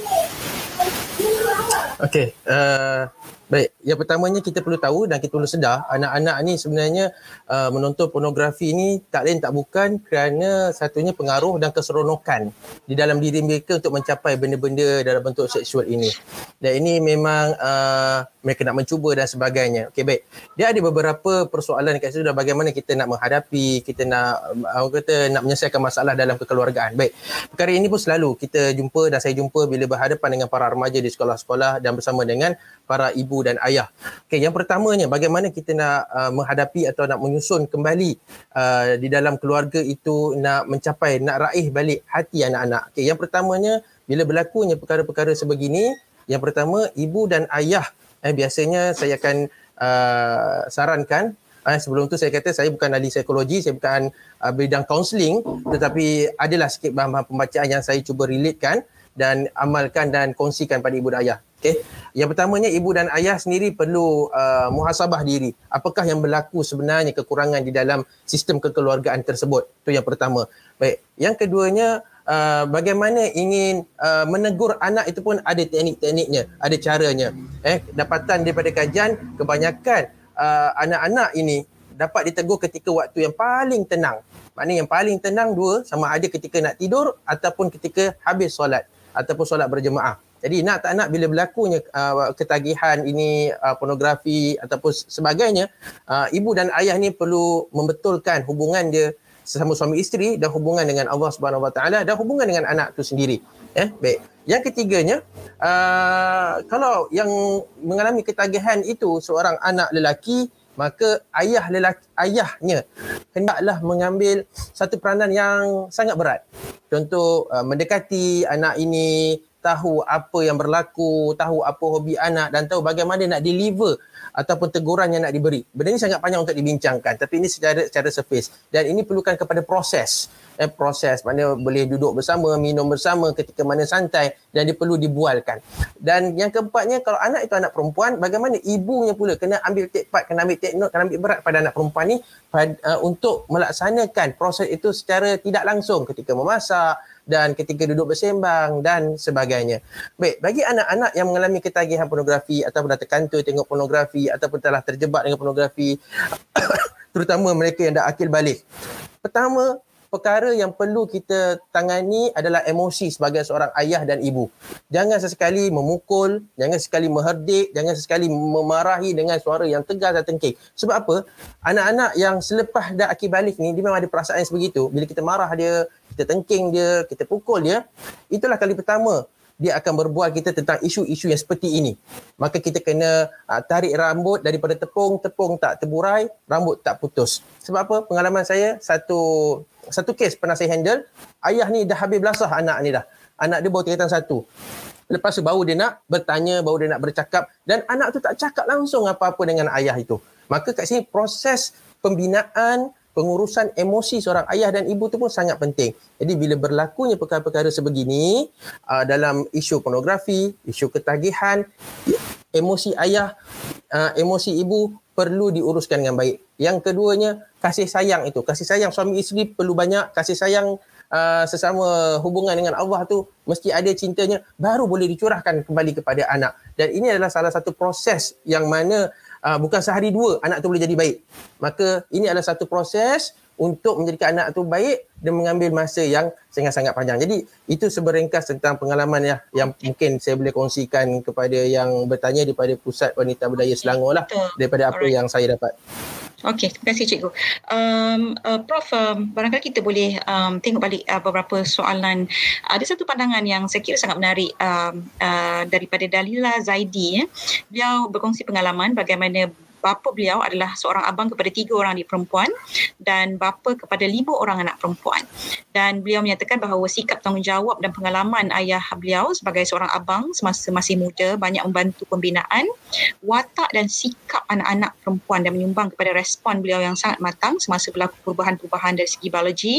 Okey, uh, baik. Yang pertamanya kita perlu tahu dan kita perlu sedar anak-anak ni sebenarnya uh, menonton pornografi ni tak lain tak bukan kerana satunya pengaruh dan keseronokan di dalam diri mereka untuk mencapai benda-benda dalam bentuk seksual ini. Dan ini memang uh, mereka nak mencuba dan sebagainya. Okey baik. Dia ada beberapa persoalan kat situ dan bagaimana kita nak menghadapi, kita nak apa kata nak menyelesaikan masalah dalam kekeluargaan. Baik. Perkara ini pun selalu kita jumpa dan saya jumpa bila berhadapan dengan para remaja di sekolah-sekolah dan bersama dengan para ibu dan ayah. Okey, yang pertamanya bagaimana kita nak uh, menghadapi atau nak menyusun kembali uh, di dalam keluarga itu nak mencapai nak raih balik hati anak-anak. Okey, yang pertamanya bila berlakunya perkara-perkara sebegini, yang pertama ibu dan ayah eh biasanya saya akan uh, sarankan eh, sebelum tu saya kata saya bukan ahli psikologi, saya bukan uh, bidang kaunseling tetapi adalah sikit bahan-bahan pembacaan yang saya cuba relatekan dan amalkan dan kongsikan pada ibu dan ayah. Okay. Yang pertamanya ibu dan ayah sendiri perlu uh, muhasabah diri. Apakah yang berlaku sebenarnya kekurangan di dalam sistem kekeluargaan tersebut? Itu yang pertama. Baik. Yang keduanya uh, bagaimana ingin uh, menegur anak itu pun ada teknik-tekniknya, ada caranya. Eh dapatan daripada kajian kebanyakan uh, anak-anak ini dapat ditegur ketika waktu yang paling tenang. Maknanya yang paling tenang dua sama ada ketika nak tidur ataupun ketika habis solat ataupun solat berjemaah. Jadi nak tak nak bila berlakunya uh, ketagihan ini uh, pornografi ataupun sebagainya, uh, ibu dan ayah ni perlu membetulkan hubungan dia sesama suami isteri dan hubungan dengan Allah Subhanahu Wa Taala dan hubungan dengan anak tu sendiri. Eh, baik. Yang ketiganya, uh, kalau yang mengalami ketagihan itu seorang anak lelaki, maka ayah lelaki ayahnya hendaklah mengambil satu peranan yang sangat berat. Contoh uh, mendekati anak ini, tahu apa yang berlaku, tahu apa hobi anak dan tahu bagaimana nak deliver ataupun teguran yang nak diberi. Benda ini sangat panjang untuk dibincangkan tapi ini secara secara surface dan ini perlukan kepada proses. Eh, proses mana boleh duduk bersama, minum bersama ketika mana santai dan dia perlu dibualkan. Dan yang keempatnya kalau anak itu anak perempuan, bagaimana ibunya pula kena ambil take part, kena ambil take note, kena ambil berat pada anak perempuan ni pada, uh, untuk melaksanakan proses itu secara tidak langsung ketika memasak, dan ketika duduk bersembang dan sebagainya. Baik, bagi anak-anak yang mengalami ketagihan pornografi ataupun dah terkantul tengok pornografi ataupun telah terjebak dengan pornografi terutama mereka yang dah akil balik. Pertama, perkara yang perlu kita tangani adalah emosi sebagai seorang ayah dan ibu. Jangan sesekali memukul, jangan sekali mengherdik, jangan sesekali memarahi dengan suara yang tegas dan tengking. Sebab apa? Anak-anak yang selepas dah akil balik ni, dia memang ada perasaan yang sebegitu. Bila kita marah dia, kita tengking dia, kita pukul dia, itulah kali pertama dia akan berbual kita tentang isu-isu yang seperti ini. Maka kita kena uh, tarik rambut daripada tepung, tepung tak terburai, rambut tak putus. Sebab apa? Pengalaman saya satu satu kes pernah saya handle, ayah ni dah habis belasah anak ni dah. Anak dia bawa tingkatan satu. Lepas tu baru dia nak bertanya, baru dia nak bercakap dan anak tu tak cakap langsung apa-apa dengan ayah itu. Maka kat sini proses pembinaan pengurusan emosi seorang ayah dan ibu tu pun sangat penting. Jadi bila berlakunya perkara-perkara sebegini uh, dalam isu pornografi, isu ketagihan, emosi ayah, uh, emosi ibu perlu diuruskan dengan baik. Yang keduanya kasih sayang itu. Kasih sayang suami isteri perlu banyak, kasih sayang uh, sesama hubungan dengan Allah tu mesti ada cintanya baru boleh dicurahkan kembali kepada anak. Dan ini adalah salah satu proses yang mana uh, bukan sehari dua anak tu boleh jadi baik. Maka ini adalah satu proses untuk menjadikan anak tu baik dan mengambil masa yang sangat-sangat panjang. Jadi itu seberengkas tentang pengalaman ya yang mungkin saya boleh kongsikan kepada yang bertanya daripada Pusat Wanita Budaya Selangor lah daripada apa Alright. yang saya dapat.
Okey, terima kasih cikgu. Um, uh, Prof, um, barangkali kita boleh um, tengok balik uh, beberapa soalan. Ada satu pandangan yang saya kira sangat menarik um, uh, daripada Dalila Zaidi. Ya. Beliau berkongsi pengalaman bagaimana bapa beliau adalah seorang abang kepada tiga orang adik perempuan dan bapa kepada lima orang anak perempuan. Dan beliau menyatakan bahawa sikap tanggungjawab dan pengalaman ayah beliau sebagai seorang abang semasa masih muda banyak membantu pembinaan watak dan sikap anak-anak perempuan dan menyumbang kepada respon beliau yang sangat matang semasa berlaku perubahan-perubahan dari segi biologi,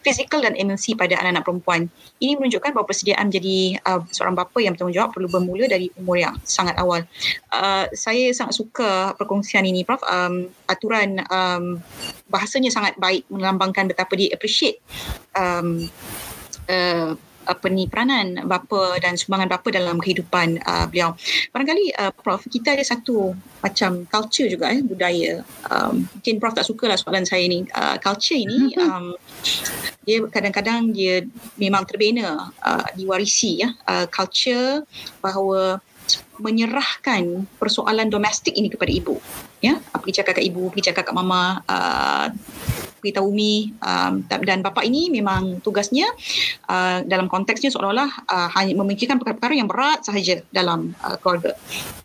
fizikal dan emosi pada anak-anak perempuan. Ini menunjukkan bahawa persediaan menjadi uh, seorang bapa yang bertanggungjawab perlu bermula dari umur yang sangat awal. Uh, saya sangat suka perkongsian perkongsian ini Prof um, aturan um, bahasanya sangat baik melambangkan betapa dia appreciate um, uh, apa ni peranan bapa dan sumbangan bapa dalam kehidupan uh, beliau. Barangkali uh, Prof kita ada satu macam culture juga eh budaya. Um, mungkin Prof tak suka lah soalan saya ni. Uh, culture ini mm-hmm. um, dia kadang-kadang dia memang terbina uh, diwarisi ya uh, culture bahawa menyerahkan persoalan domestik ini kepada ibu ya pergi cakap kat ibu pergi cakap kat mama uh, beritahu Umi um, dan bapa ini memang tugasnya uh, dalam konteksnya seolah-olah uh, hanya memikirkan perkara-perkara yang berat sahaja dalam uh, keluarga.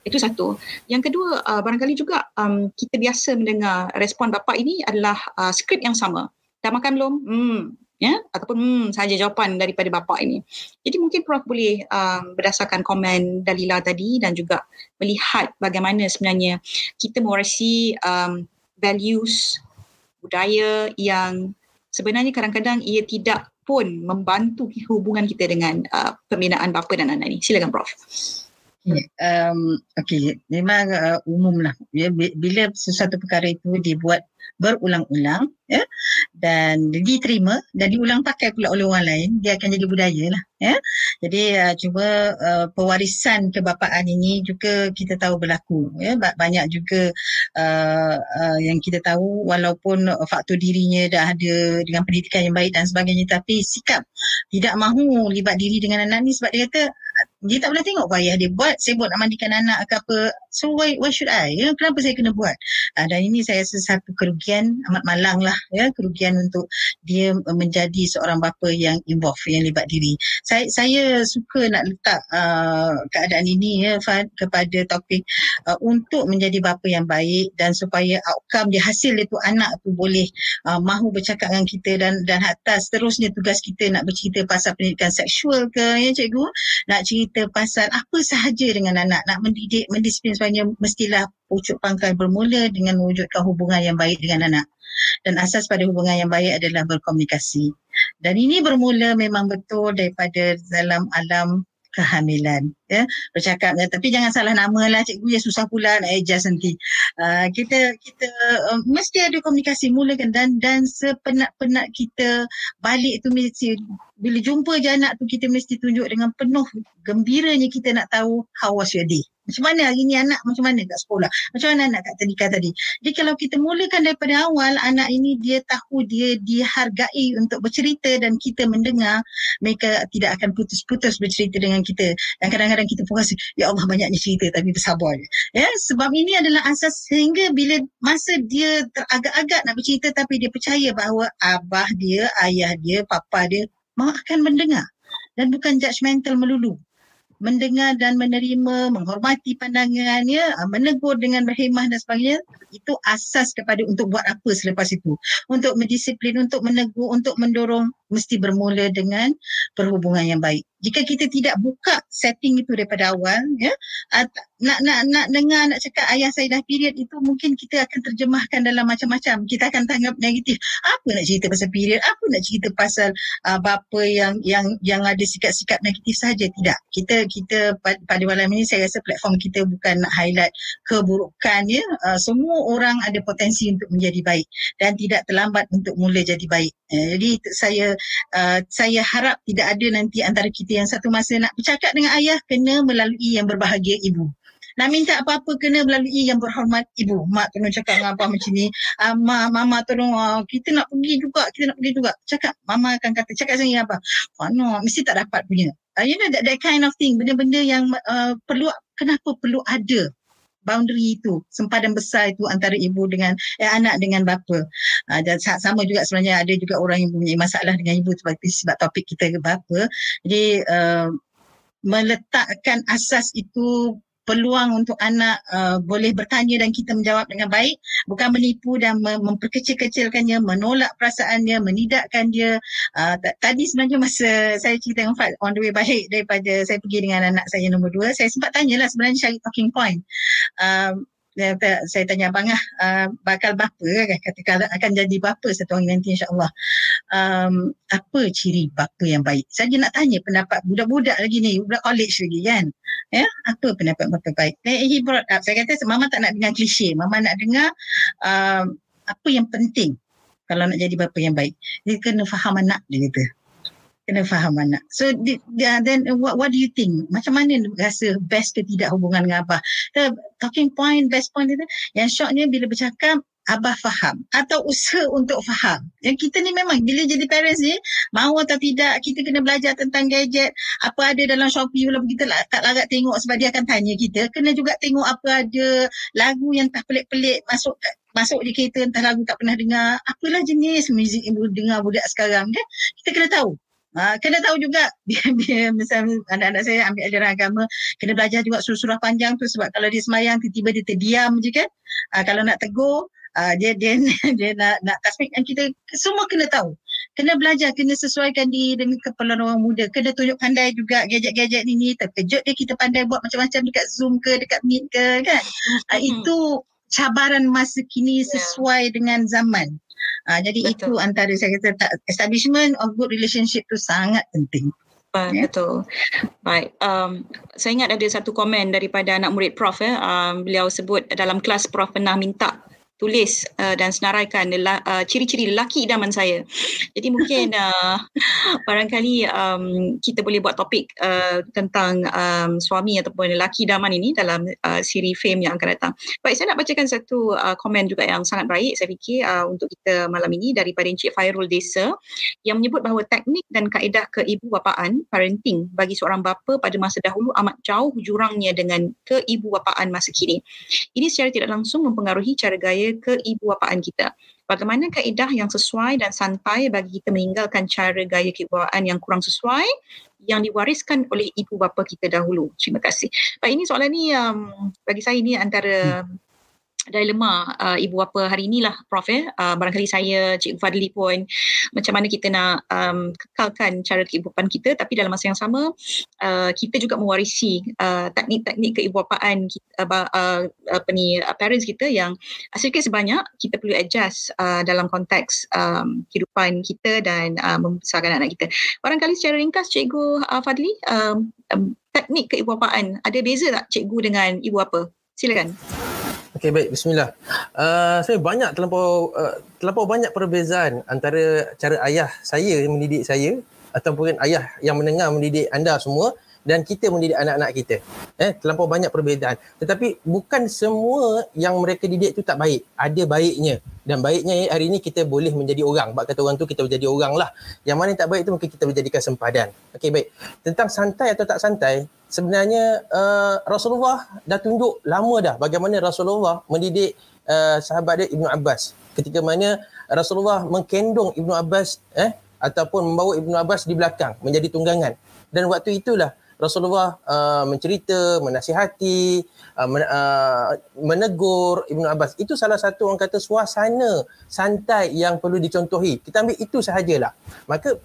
Itu satu. Yang kedua, uh, barangkali juga um, kita biasa mendengar respon bapa ini adalah uh, skrip yang sama. Dah makan belum? Hmm, ya ataupun hmm saja jawapan daripada bapa ini. Jadi mungkin Prof boleh um, berdasarkan komen Dalila tadi dan juga melihat bagaimana sebenarnya kita mewarisi um, values budaya yang sebenarnya kadang-kadang ia tidak pun membantu hubungan kita dengan uh, pembinaan bapa dan anak ini. Silakan Prof.
Okay, um, okay. memang uh, umum lah. Ya, bila sesuatu perkara itu dibuat berulang-ulang ya, dan diterima dan diulang pakai pula oleh orang lain, dia akan jadi budaya lah. Ya. Jadi uh, cuba uh, pewarisan kebapaan ini juga kita tahu berlaku. Ya. Banyak juga uh, uh, yang kita tahu walaupun faktor dirinya dah ada dengan pendidikan yang baik dan sebagainya tapi sikap tidak mahu libat diri dengan anak ni sebab dia kata dia tak pernah tengok ayah dia buat saya buat nak mandikan anak ke apa. So why why should I? Ya kenapa saya kena buat? Uh, dan ini saya rasa satu kerugian amat malang lah ya. Kerugian untuk dia menjadi seorang bapa yang involve yang libat diri. Saya saya suka nak letak uh, keadaan ini ya Fad kepada topik uh, untuk menjadi bapa yang baik dan supaya outcome dia hasil itu anak tu boleh uh, mahu bercakap dengan kita dan dan hatta seterusnya tugas kita nak bercerita pasal pendidikan seksual ke ya cikgu. Nak cerita cerita pasal apa sahaja dengan anak. Nak mendidik mendisiplin sebagainya mestilah pucuk pangkal bermula dengan mewujudkan hubungan yang baik dengan anak. Dan asas pada hubungan yang baik adalah berkomunikasi. Dan ini bermula memang betul daripada dalam alam kehamilan ya. Bercakap ya tapi jangan salah nama lah cikgu ya susah pula nak adjust nanti. Uh, kita kita uh, mesti ada komunikasi mulakan dan dan sepenat-penat kita balik tu mesti bila jumpa je anak tu kita mesti tunjuk dengan penuh gembiranya kita nak tahu how was your day macam mana hari ni anak macam mana kat sekolah? Macam mana anak kat tadika tadi? Jadi kalau kita mulakan daripada awal, anak ini dia tahu dia dihargai untuk bercerita dan kita mendengar, mereka tidak akan putus-putus bercerita dengan kita. Dan kadang-kadang kita pun rasa, ya Allah banyaknya cerita tapi bersabar. Ya, sebab ini adalah asas sehingga bila masa dia teragak-agak nak bercerita tapi dia percaya bahawa abah dia, ayah dia, papa dia mahu akan mendengar. Dan bukan judgemental melulu mendengar dan menerima, menghormati pandangannya, ah, menegur dengan berhemah dan sebagainya, itu asas kepada untuk buat apa selepas itu. Untuk mendisiplin, untuk menegur, untuk mendorong, mesti bermula dengan perhubungan yang baik. Jika kita tidak buka setting itu daripada awal ya uh, nak nak nak dengar nak cakap ayah saya dah period itu mungkin kita akan terjemahkan dalam macam-macam. Kita akan tanggap negatif. Apa nak cerita pasal period? Apa nak cerita pasal uh, bapa yang yang yang ada sikap-sikap negatif saja tidak. Kita kita pada malam ini saya rasa platform kita bukan nak highlight keburukan ya uh, semua orang ada potensi untuk menjadi baik dan tidak terlambat untuk mula jadi baik uh, jadi saya uh, saya harap tidak ada nanti antara kita yang satu masa nak bercakap dengan ayah kena melalui yang berbahagia ibu. Nak minta apa-apa kena melalui yang berhormat ibu. Mak tolong cakap dengan apa macam ni. Uh, ma, mama tolong uh, kita nak pergi juga, kita nak pergi juga. Cakap, mama akan kata, cakap saya apa? Mana, mesti tak dapat punya. Uh, you know that, that kind of thing. Benda-benda yang uh, perlu, kenapa perlu ada boundary itu? Sempadan besar itu antara ibu dengan eh, anak dengan bapa. Uh, dan sama juga sebenarnya ada juga orang yang mempunyai masalah dengan ibu sebab sebab topik kita ke bapa. Jadi uh, meletakkan asas itu peluang untuk anak uh, boleh bertanya dan kita menjawab dengan baik. Bukan menipu dan memperkecil-kecilkannya menolak perasaannya menidakkan dia. Uh, tadi sebenarnya masa saya cerita dengan Fad on the way balik daripada saya pergi dengan anak saya nombor dua saya sempat tanyalah sebenarnya cari talking point. Um, saya tanya abang lah, uh, bakal bapa kan, kata akan jadi bapa satu hari nanti insyaAllah. Um, apa ciri bapa yang baik? Saya nak tanya pendapat budak-budak lagi ni, budak college lagi kan. Ya, apa pendapat bapa baik? Eh, he brought up, saya kata mama tak nak dengar klise, mama nak dengar um, apa yang penting kalau nak jadi bapa yang baik. Dia kena faham anak dia kata. kena faham anak. So then what, what do you think? Macam mana rasa best ke tidak hubungan dengan Abah? The talking point, best point itu, yang shocknya bila bercakap, Abah faham atau usaha untuk faham. Yang kita ni memang bila jadi parents ni, mahu atau tidak, kita kena belajar tentang gadget, apa ada dalam Shopee, walaupun kita tak larat tengok sebab dia akan tanya kita, kena juga tengok apa ada lagu yang tak pelik-pelik masuk masuk di kereta entah lagu tak pernah dengar, apalah jenis muzik yang dengar budak sekarang kan? Kita kena tahu. Uh, kena tahu juga dia misalnya anak-anak saya ambil ajaran agama kena belajar juga surah-surah panjang tu sebab kalau dia semayang tiba-tiba dia terdiam je kan uh, kalau nak tegur uh, dia dia dia nak nak tasbih dan kita semua kena tahu kena belajar kena sesuaikan diri dengan keperluan orang muda kena tunjuk pandai juga gadget-gadget ni terkejut dia kita pandai buat macam-macam dekat Zoom ke dekat Meet ke kan uh, itu cabaran masa kini ya. sesuai yeah. dengan zaman Uh, jadi Betul. itu antara saya kata tak, establishment of good relationship tu sangat penting.
Uh, yeah. Betul. Baik. Um, saya ingat ada satu komen daripada anak murid Prof. Eh. Um, beliau sebut dalam kelas Prof pernah minta tulis uh, dan senaraikan lela, uh, ciri-ciri lelaki idaman saya. Jadi mungkin uh, barangkali um, kita boleh buat topik uh, tentang um, suami ataupun lelaki idaman ini dalam uh, siri fame yang akan datang. Baik, saya nak bacakan satu uh, komen juga yang sangat baik saya fikir uh, untuk kita malam ini daripada Encik Fairul Desa yang menyebut bahawa teknik dan kaedah keibu bapaan parenting bagi seorang bapa pada masa dahulu amat jauh jurangnya dengan keibu bapaan masa kini. Ini secara tidak langsung mempengaruhi cara gaya keibuapaan kita. Bagaimana kaedah yang sesuai dan santai bagi kita meninggalkan cara gaya keibuapaan yang kurang sesuai yang diwariskan oleh ibu bapa kita dahulu. Terima kasih. Baik, ini soalan ni um, bagi saya ini antara hmm dilema uh, ibu bapa hari inilah Prof. Eh. Uh, barangkali saya, Cik Fadli pun macam mana kita nak um, kekalkan cara keibupan kita tapi dalam masa yang sama uh, kita juga mewarisi uh, teknik-teknik keibuapaan kita, uh, uh, apa ni, uh, parents kita yang sedikit sebanyak kita perlu adjust uh, dalam konteks um, kehidupan kita dan uh, membesarkan anak kita. Barangkali secara ringkas Cikgu uh, Fadli, um, um, teknik keibuapaan ada beza tak cikgu dengan ibu bapa? Silakan.
Okey baik bismillah. Uh, saya banyak terlampau uh, terlampau banyak perbezaan antara cara ayah saya mendidik saya ataupun ayah yang mendengar mendidik anda semua dan kita mendidik anak-anak kita. Eh terlampau banyak perbezaan. Tetapi bukan semua yang mereka didik tu tak baik. Ada baiknya. Dan baiknya hari ini kita boleh menjadi orang. Bak kata orang tu kita menjadi orang lah. Yang mana yang tak baik tu mungkin kita menjadikan sempadan. Okey baik. Tentang santai atau tak santai, sebenarnya uh, Rasulullah dah tunjuk lama dah bagaimana Rasulullah mendidik uh, sahabat dia Ibnu Abbas. Ketika mana Rasulullah mengkendong Ibnu Abbas eh ataupun membawa Ibnu Abbas di belakang menjadi tunggangan. Dan waktu itulah Rasulullah uh, mencerita, menasihati, uh, men, uh, menegur Ibnu Abbas. Itu salah satu orang kata suasana santai yang perlu dicontohi. Kita ambil itu sahajalah. Maka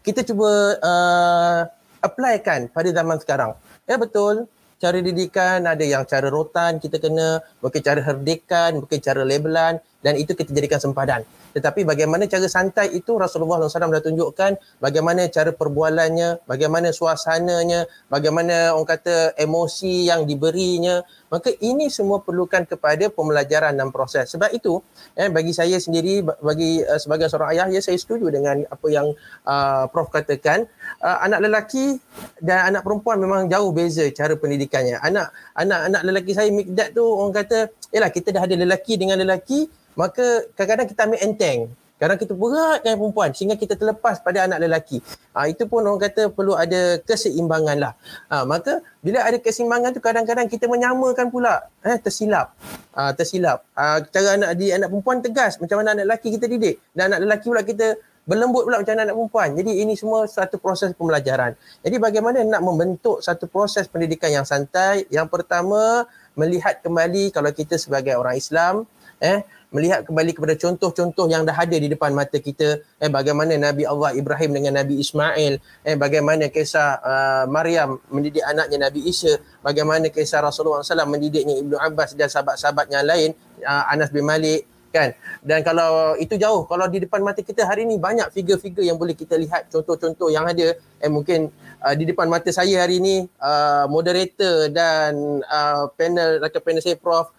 kita cuba uh, applykan pada zaman sekarang. Ya betul. Cara didikan ada yang cara rotan kita kena, mungkin cara herdikan, mungkin cara labelan dan itu kita jadikan sempadan. Tetapi bagaimana cara santai itu Rasulullah SAW dah tunjukkan bagaimana cara perbualannya, bagaimana suasananya, bagaimana orang kata emosi yang diberinya. Maka ini semua perlukan kepada pembelajaran dan proses. Sebab itu eh, bagi saya sendiri, bagi uh, sebagai seorang ayah, ya saya setuju dengan apa yang uh, Prof katakan. Uh, anak lelaki dan anak perempuan memang jauh beza cara pendidikannya. Anak anak anak lelaki saya Mikdad tu orang kata, yalah kita dah ada lelaki dengan lelaki, maka kadang-kadang kita ambil enteng. Kadang kita beratkan perempuan sehingga kita terlepas pada anak lelaki. Ha, itu pun orang kata perlu ada keseimbangan lah. Ha, maka bila ada keseimbangan tu kadang-kadang kita menyamakan pula. Eh, tersilap. Ha, tersilap. Ha, cara anak di anak perempuan tegas macam mana anak lelaki kita didik. Dan anak lelaki pula kita berlembut pula macam anak perempuan. Jadi ini semua satu proses pembelajaran. Jadi bagaimana nak membentuk satu proses pendidikan yang santai? Yang pertama, melihat kembali kalau kita sebagai orang Islam, eh, melihat kembali kepada contoh-contoh yang dah ada di depan mata kita eh bagaimana Nabi Allah Ibrahim dengan Nabi Ismail eh bagaimana kisah uh, Maryam mendidik anaknya Nabi Isa bagaimana kisah Rasulullah SAW mendidiknya Ibnu Abbas dan sahabat-sahabat yang lain uh, Anas bin Malik kan? Dan kalau itu jauh kalau di depan mata kita hari ni banyak figure-figure yang boleh kita lihat contoh-contoh yang ada eh mungkin uh, di depan mata saya hari ni uh, moderator dan uh, panel rakan panel saya prof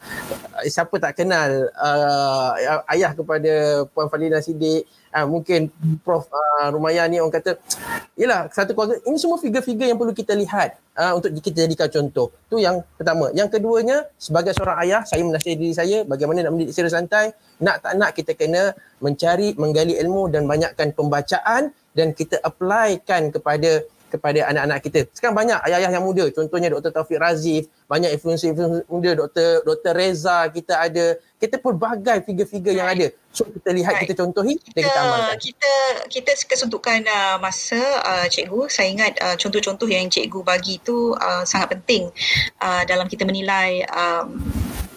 uh, siapa tak kenal uh, ayah kepada puan Fadila Siddiq uh, mungkin Prof uh, Rumaya ni orang kata yalah satu keluarga ini semua figure-figure yang perlu kita lihat uh, untuk kita jadikan contoh. Tu yang pertama. Yang keduanya sebagai seorang ayah saya menasihati diri saya bagaimana nak mendidik secara santai nak tak nak kita kena mencari menggali ilmu dan banyakkan pembacaan dan kita applykan kepada kepada anak-anak kita. Sekarang banyak ayah-ayah yang muda, contohnya Dr. Taufik Razif, banyak influencer-influencer muda, Dr. Dr. Reza kita ada. Kita pelbagai figure-figure yang ada. So kita lihat, right. kita contohi
dan kita amalkan. Kita kita kesuntukan uh, masa uh, cikgu, saya ingat uh, contoh-contoh yang cikgu bagi itu uh, sangat penting uh, dalam kita menilai um,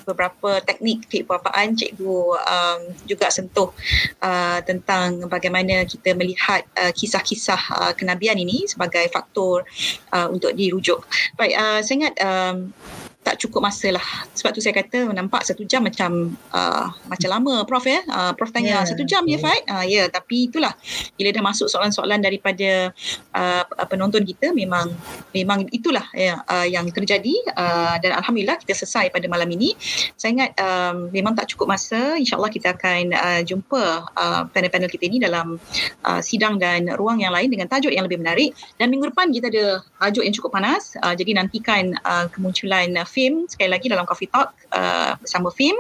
beberapa teknik keipapaan cikgu um, juga sentuh uh, tentang bagaimana kita melihat uh, kisah-kisah uh, kenabian ini sebagai faktor uh, untuk dirujuk. Baik, uh, saya ingat um, tak cukup masa lah. Sebab tu saya kata nampak satu jam macam uh, macam lama Prof ya. Uh, Prof tanya yeah. satu jam ya Faid? Uh, ya yeah, tapi itulah bila dah masuk soalan-soalan daripada uh, penonton kita memang memang itulah ya, uh, yang terjadi uh, dan Alhamdulillah kita selesai pada malam ini. Saya ingat um, memang tak cukup masa. InsyaAllah kita akan uh, jumpa uh, panel-panel kita ini dalam uh, sidang dan ruang yang lain dengan tajuk yang lebih menarik. Dan minggu depan kita ada tajuk yang cukup panas. Uh, jadi nantikan uh, kemunculan Fim sekali lagi dalam Coffee Talk uh, bersama Fim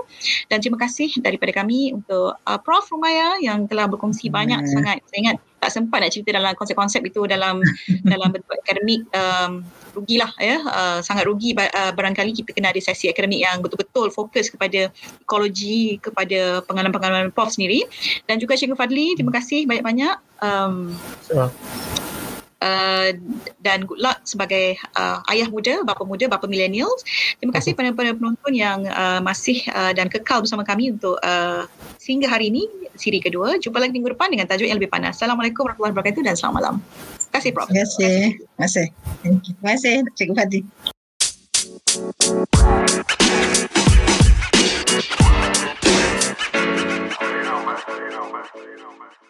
dan terima kasih daripada kami untuk uh, Prof. Rumaya yang telah berkongsi hmm. banyak sangat. Saya ingat tak sempat nak cerita dalam konsep-konsep itu dalam dalam bentuk akademik um, rugilah ya. Uh, sangat rugi uh, barangkali kita kena ada sesi akademik yang betul-betul fokus kepada ekologi kepada pengalaman-pengalaman prof sendiri. Dan juga Cikgu Fadli terima kasih banyak-banyak. Um, Uh, dan good luck sebagai uh, ayah muda, bapa muda, bapa millennials. Terima kasih kepada para penonton yang uh, masih uh, dan kekal bersama kami untuk uh, sehingga hari ini siri kedua. Jumpa lagi minggu depan dengan tajuk yang lebih panas. Assalamualaikum warahmatullahi wabarakatuh dan selamat malam. Terima kasih Prof.
Terima kasih. Terima kasih. Terima kasih Cikgu Fadi. You know, man. You know, man. You know, man.